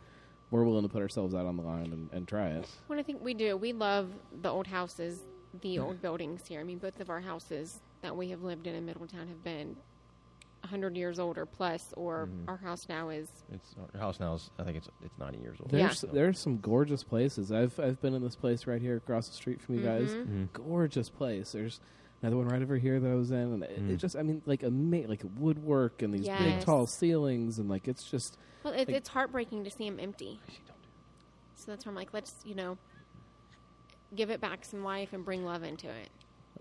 A: we're willing to put ourselves out on the line and, and try it.
C: What I think we do, we love the old houses, the old buildings here. I mean, both of our houses that we have lived in in Middletown have been 100 years old or plus, or
B: Mhm.
C: our house now is.
B: It's our house now is I think it's it's ninety years old.
A: There's there's some gorgeous places. I've I've been in this place right here across the street from you guys.
C: Mhm.
B: Mhm.
A: Gorgeous place. There's another one right over here that I was in, and it,
B: Mm.
A: it just I mean like ama- like woodwork and these big
C: Yes.
A: tall ceilings and like it's just
C: Well, it,
A: like,
C: it's heartbreaking to see them empty. So that's why I'm like, let's, you know, give it back some life and bring love into it.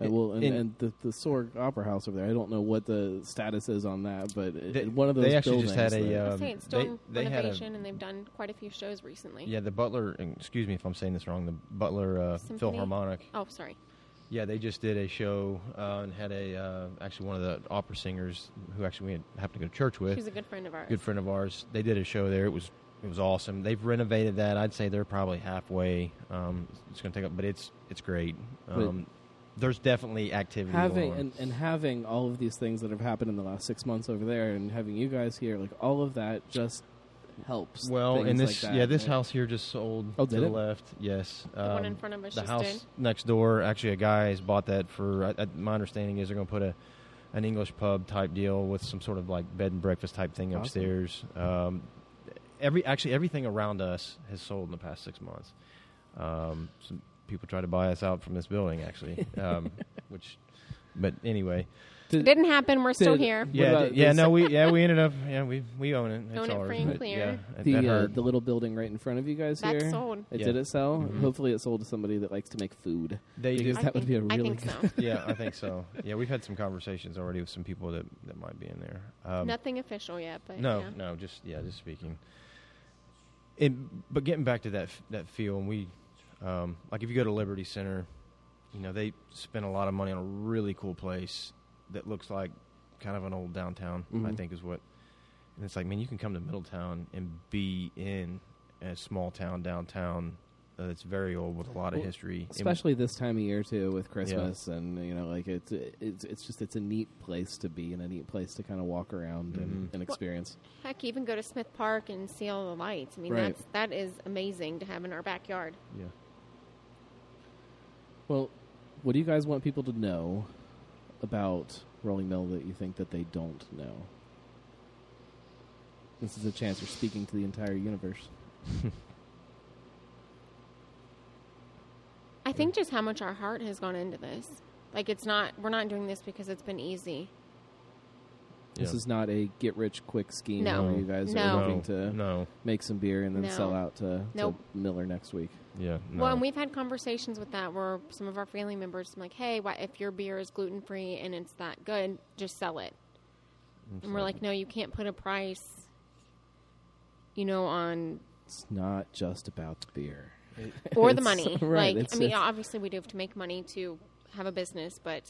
A: Uh, well, and,
B: in-
A: and the the Sorg Opera House over there. I don't know what the status is on that, but it,
B: They-
A: one of those
B: they actually
A: buildings.
B: just had a,
A: that-
B: Um,
C: say it's still
B: they-
C: in
B: they had a-
C: renovation, and they've done quite a few shows recently.
B: Yeah, the Butler. and Excuse me if I'm saying this wrong. The Butler uh,
C: Symphony?
B: Philharmonic.
C: Oh, sorry.
B: Yeah, they just did a show uh, and had a uh, actually one of the opera singers who actually we had, happened to go to church with.
C: She's a good friend of ours.
B: Good friend of ours. They did a show there. It was it was awesome. They've renovated that. I'd say they're probably halfway. Um, it's going to take up, but it's it's great.
A: But-
B: Um, there's definitely activity.
A: having
B: going on.
A: and, and having all of these things that have happened in the last six months over there, and having you guys here, like all of that just helps.
B: Well,
A: things
B: and
A: like
B: this
A: that.
B: yeah, this
A: And-
B: house here just sold
A: Oh,
B: to
A: did
B: the
A: it?
B: left. Yes, Um,
C: The one in front of us
B: The
C: just
B: house
C: did?
B: next door. Actually, a guy has bought that for. I, I, my understanding is they're going to put a an English pub type deal with some sort of like bed and breakfast type thing
A: Awesome.
B: upstairs. Um, every actually everything around us has sold in the past six months. Um, some people try to buy us out from this building actually, *laughs* um, which. But anyway,
C: It didn't happen. We're still here.
B: yeah,
A: about
B: yeah, no, we *laughs* yeah we ended up yeah we we own it. It's
C: Own it
B: ours.
C: free and clear.
B: Yeah,
A: the uh, the little building right in front of you guys
C: That's
A: here.
C: sold.
A: Uh,
B: Yeah.
A: Did it sell?
B: Mhm.
A: Hopefully, it sold to somebody that likes to make food.
B: They do.
A: because
C: I
A: that would be a
C: think- I
A: really
C: think
A: good.
C: so.
B: yeah, I think so. *laughs* Yeah, we've had some conversations already with some people that, that might be in there. Um,
C: Nothing official yet, but
B: no,
C: yeah.
B: no, just yeah, just speaking. And but getting back to that f- that feel, and we um, like if you go to Liberty Center, you know they spend a lot of money on a really cool place that looks like kind of an old downtown. I
A: Mhm.
B: think is what. And it's like, man, you can come to Middletown and be in a small town downtown uh, that's very old with a lot of
A: Well,
B: history, And-
A: especially this time of year too, with Christmas, and you know, like it's it's it's just it's a neat place to be and a neat place to kind of walk around and,
B: Mhm.
A: and experience.
C: Heck, even go to Smith Park and see all the lights. I mean,
A: Right.
C: that's that is amazing to have in our backyard.
B: Yeah.
A: Well, what do you guys want people to know about Rolling Mill that you think that they don't know? This is a chance for speaking to the entire universe. *laughs*
C: I think just how much our heart has gone into this. Like it's not. We're not doing this because it's been easy.
A: This
B: Yeah.
A: is not a get rich quick scheme
C: No.
A: where you guys
C: No.
A: are looking to
B: No.
A: make some beer and then
C: No.
A: sell out to,
C: Nope.
A: to Miller next week.
B: Yeah.
C: Well, and we've had conversations with that where some of our family members are like, "Hey, why, if your beer is gluten free and it's that good, just sell it." And we're like, "No, you can't put a price." You know, on
A: It's not just about the beer. *laughs*
C: or the money. *laughs*
A: right,
C: Like, I mean, obviously we do have to make money to have a business, but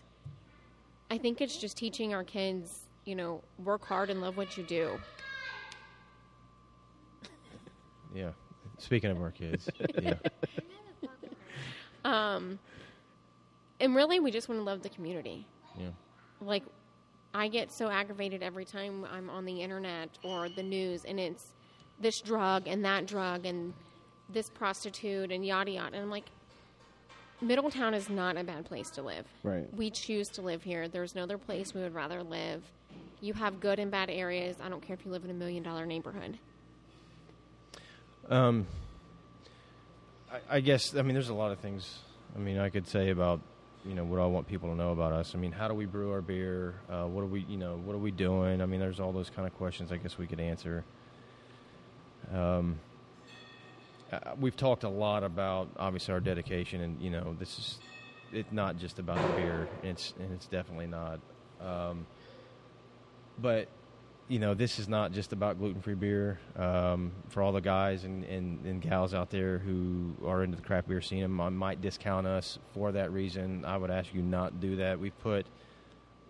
C: I think it's just teaching our kids, you know, work hard and love what you do.
B: Yeah. Speaking of our kids, *laughs* yeah.
C: Um, and really, we just want to love the community.
B: Yeah.
C: Like, I get so aggravated every time I'm on the internet or the news, and it's this drug and that drug and this prostitute and yada yada. And I'm like, Middletown is not a bad place to live.
A: Right.
C: We choose to live here. There's no other place we would rather live. You have good and bad areas. I don't care if you live in a million dollar neighborhood.
B: Um, I, I guess I mean there's a lot of things. I mean I could say about you know what I want people to know about us. I mean how do we brew our beer? Uh, what are we you know what are we doing? I mean there's all those kind of questions I guess we could answer. Um, uh, we've talked a lot about obviously our dedication and you know this is it's not just about the beer. It's and it's definitely not. Um, but you know, this is not just about gluten free beer. Um, for all the guys and, and, and gals out there who are into the craft beer scene mi- might discount us for that reason, I would ask you not to do that. We've put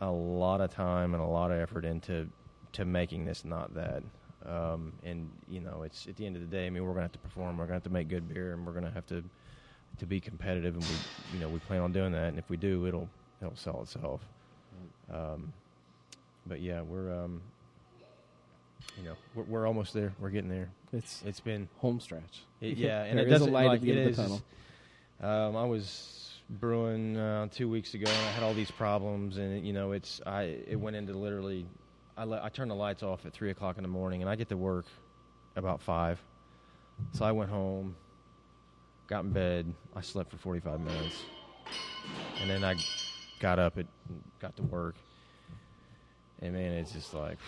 B: a lot of time and a lot of effort into to making this not that. Um, and you know, it's at the end of the day. I mean, we're gonna have to perform. We're gonna have to make good beer, and we're gonna have to to be competitive. And we, you know, we plan on doing that. And if we do, it'll it'll sell itself. Um, but yeah, we're um, you know, we're, we're almost there. We're getting there.
A: It's
B: it's been
A: home stretch.
B: It, *laughs* yeah, and it doesn't
A: light at
B: like
A: the end of the
B: is- Um, I was brewing uh, two weeks ago, and I had all these problems, and you know, it's I it went into literally. I let, I turned the lights off at three o'clock in the morning, and I get to work about five. So I went home, got in bed. I slept for forty five minutes, and then I got up and got to work. And man, it's just like,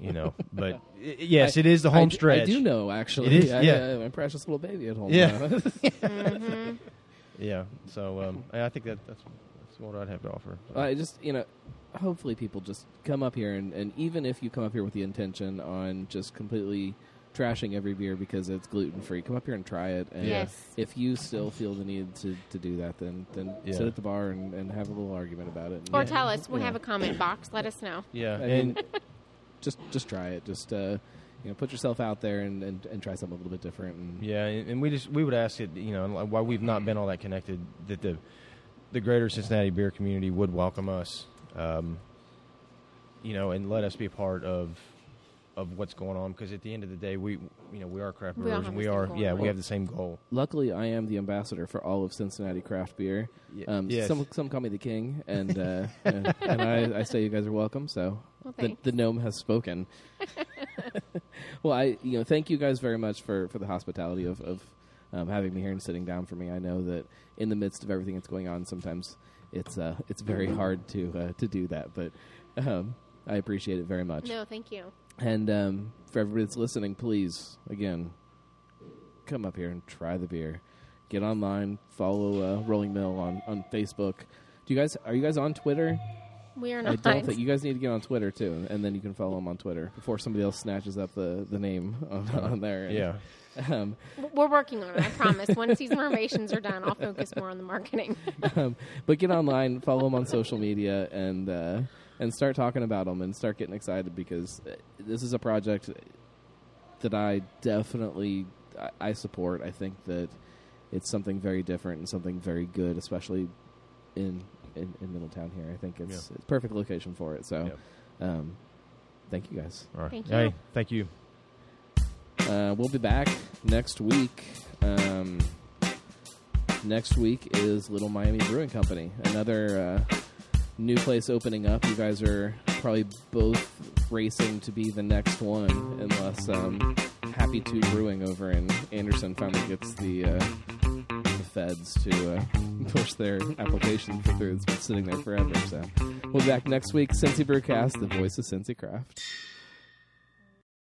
B: you know. *laughs* But i- yes,
A: I-
B: it is the home
A: d-
B: stretch.
A: I do know, actually.
B: It is.
A: I-
B: yeah,
A: I- my precious little baby at home.
B: Yeah.
A: now. *laughs* *laughs*
B: Yeah. So um, I I think that that's that's what I'd have to offer.
A: I just you know, hopefully people just come up here and, and even if you come up here with the intention on just completely trashing every beer because it's gluten free, come up here and try it. And
C: Yes.
A: if you still feel the need to, to do that, then then
B: Yeah.
A: sit at the bar and, and have a little argument about it.
C: Or
A: And-
C: tell us. We
A: yeah.
C: have a comment box. Let us know.
B: Yeah,
A: I
B: and
A: mean, just just try it. Just uh, you know, put yourself out there and, and, and try something a little bit different. And
B: Yeah, and we just we would ask it, you know, while we've not been all that connected, that the the greater Cincinnati beer community would welcome us, um, you know, and let us be part of of what's going on. Because at the end of the day, we you know we are craft
C: We all
B: brewers,
C: have
B: and
C: the
B: we
C: same
B: are
C: goal.
B: yeah we have the same goal.
A: Luckily, I am the ambassador for all of Cincinnati craft beer.
B: Ye-
A: Um,
B: yes.
A: Some some call me the king, and uh, *laughs* and, and I, I say you guys are welcome. So
C: Well,
A: the,
C: thanks.
A: the gnome has spoken. *laughs* well, I you know thank you guys very much for, for the hospitality of, of um, having me here and sitting down for me. I know that in the midst of everything that's going on, sometimes it's uh, it's very hard to uh, to do that, but um, I appreciate it very much.
C: No, thank you.
A: And um, for everybody that's listening, please, again, come up here and try the beer. Get online, follow uh, Rolling Mill on, on Facebook. Do you guys are you guys on Twitter?
C: We are not.
A: I don't think you guys need to get on Twitter too, and then you can follow them on Twitter before somebody else snatches up the, the name on, on there. And,
B: Yeah.
A: Um,
C: We're working on it. I promise. Once these renovations are done, I'll focus more on the marketing. *laughs*
A: um, but get online, follow them on social media, and uh, and start talking about them and start getting excited because uh, this is a project that I definitely I, I support. I think that it's something very different and something very good, especially in in, in Middletown here. I think it's
B: Yeah.
A: it's perfect location for it. So,
B: Yep.
A: um, thank you guys.
B: All right.
C: Thank
B: Hey,
C: you.
B: thank you.
A: Uh, we'll be back next week. Um, next week is Little Miami Brewing Company, another uh, new place opening up. You guys are probably both racing to be the next one, unless um, Happy Two Brewing over in Anderson finally gets the uh, the feds to uh, *laughs* push their application through. It's been sitting there forever. So we'll be back next week. Cincy Brewcast, the voice of Cincy Craft.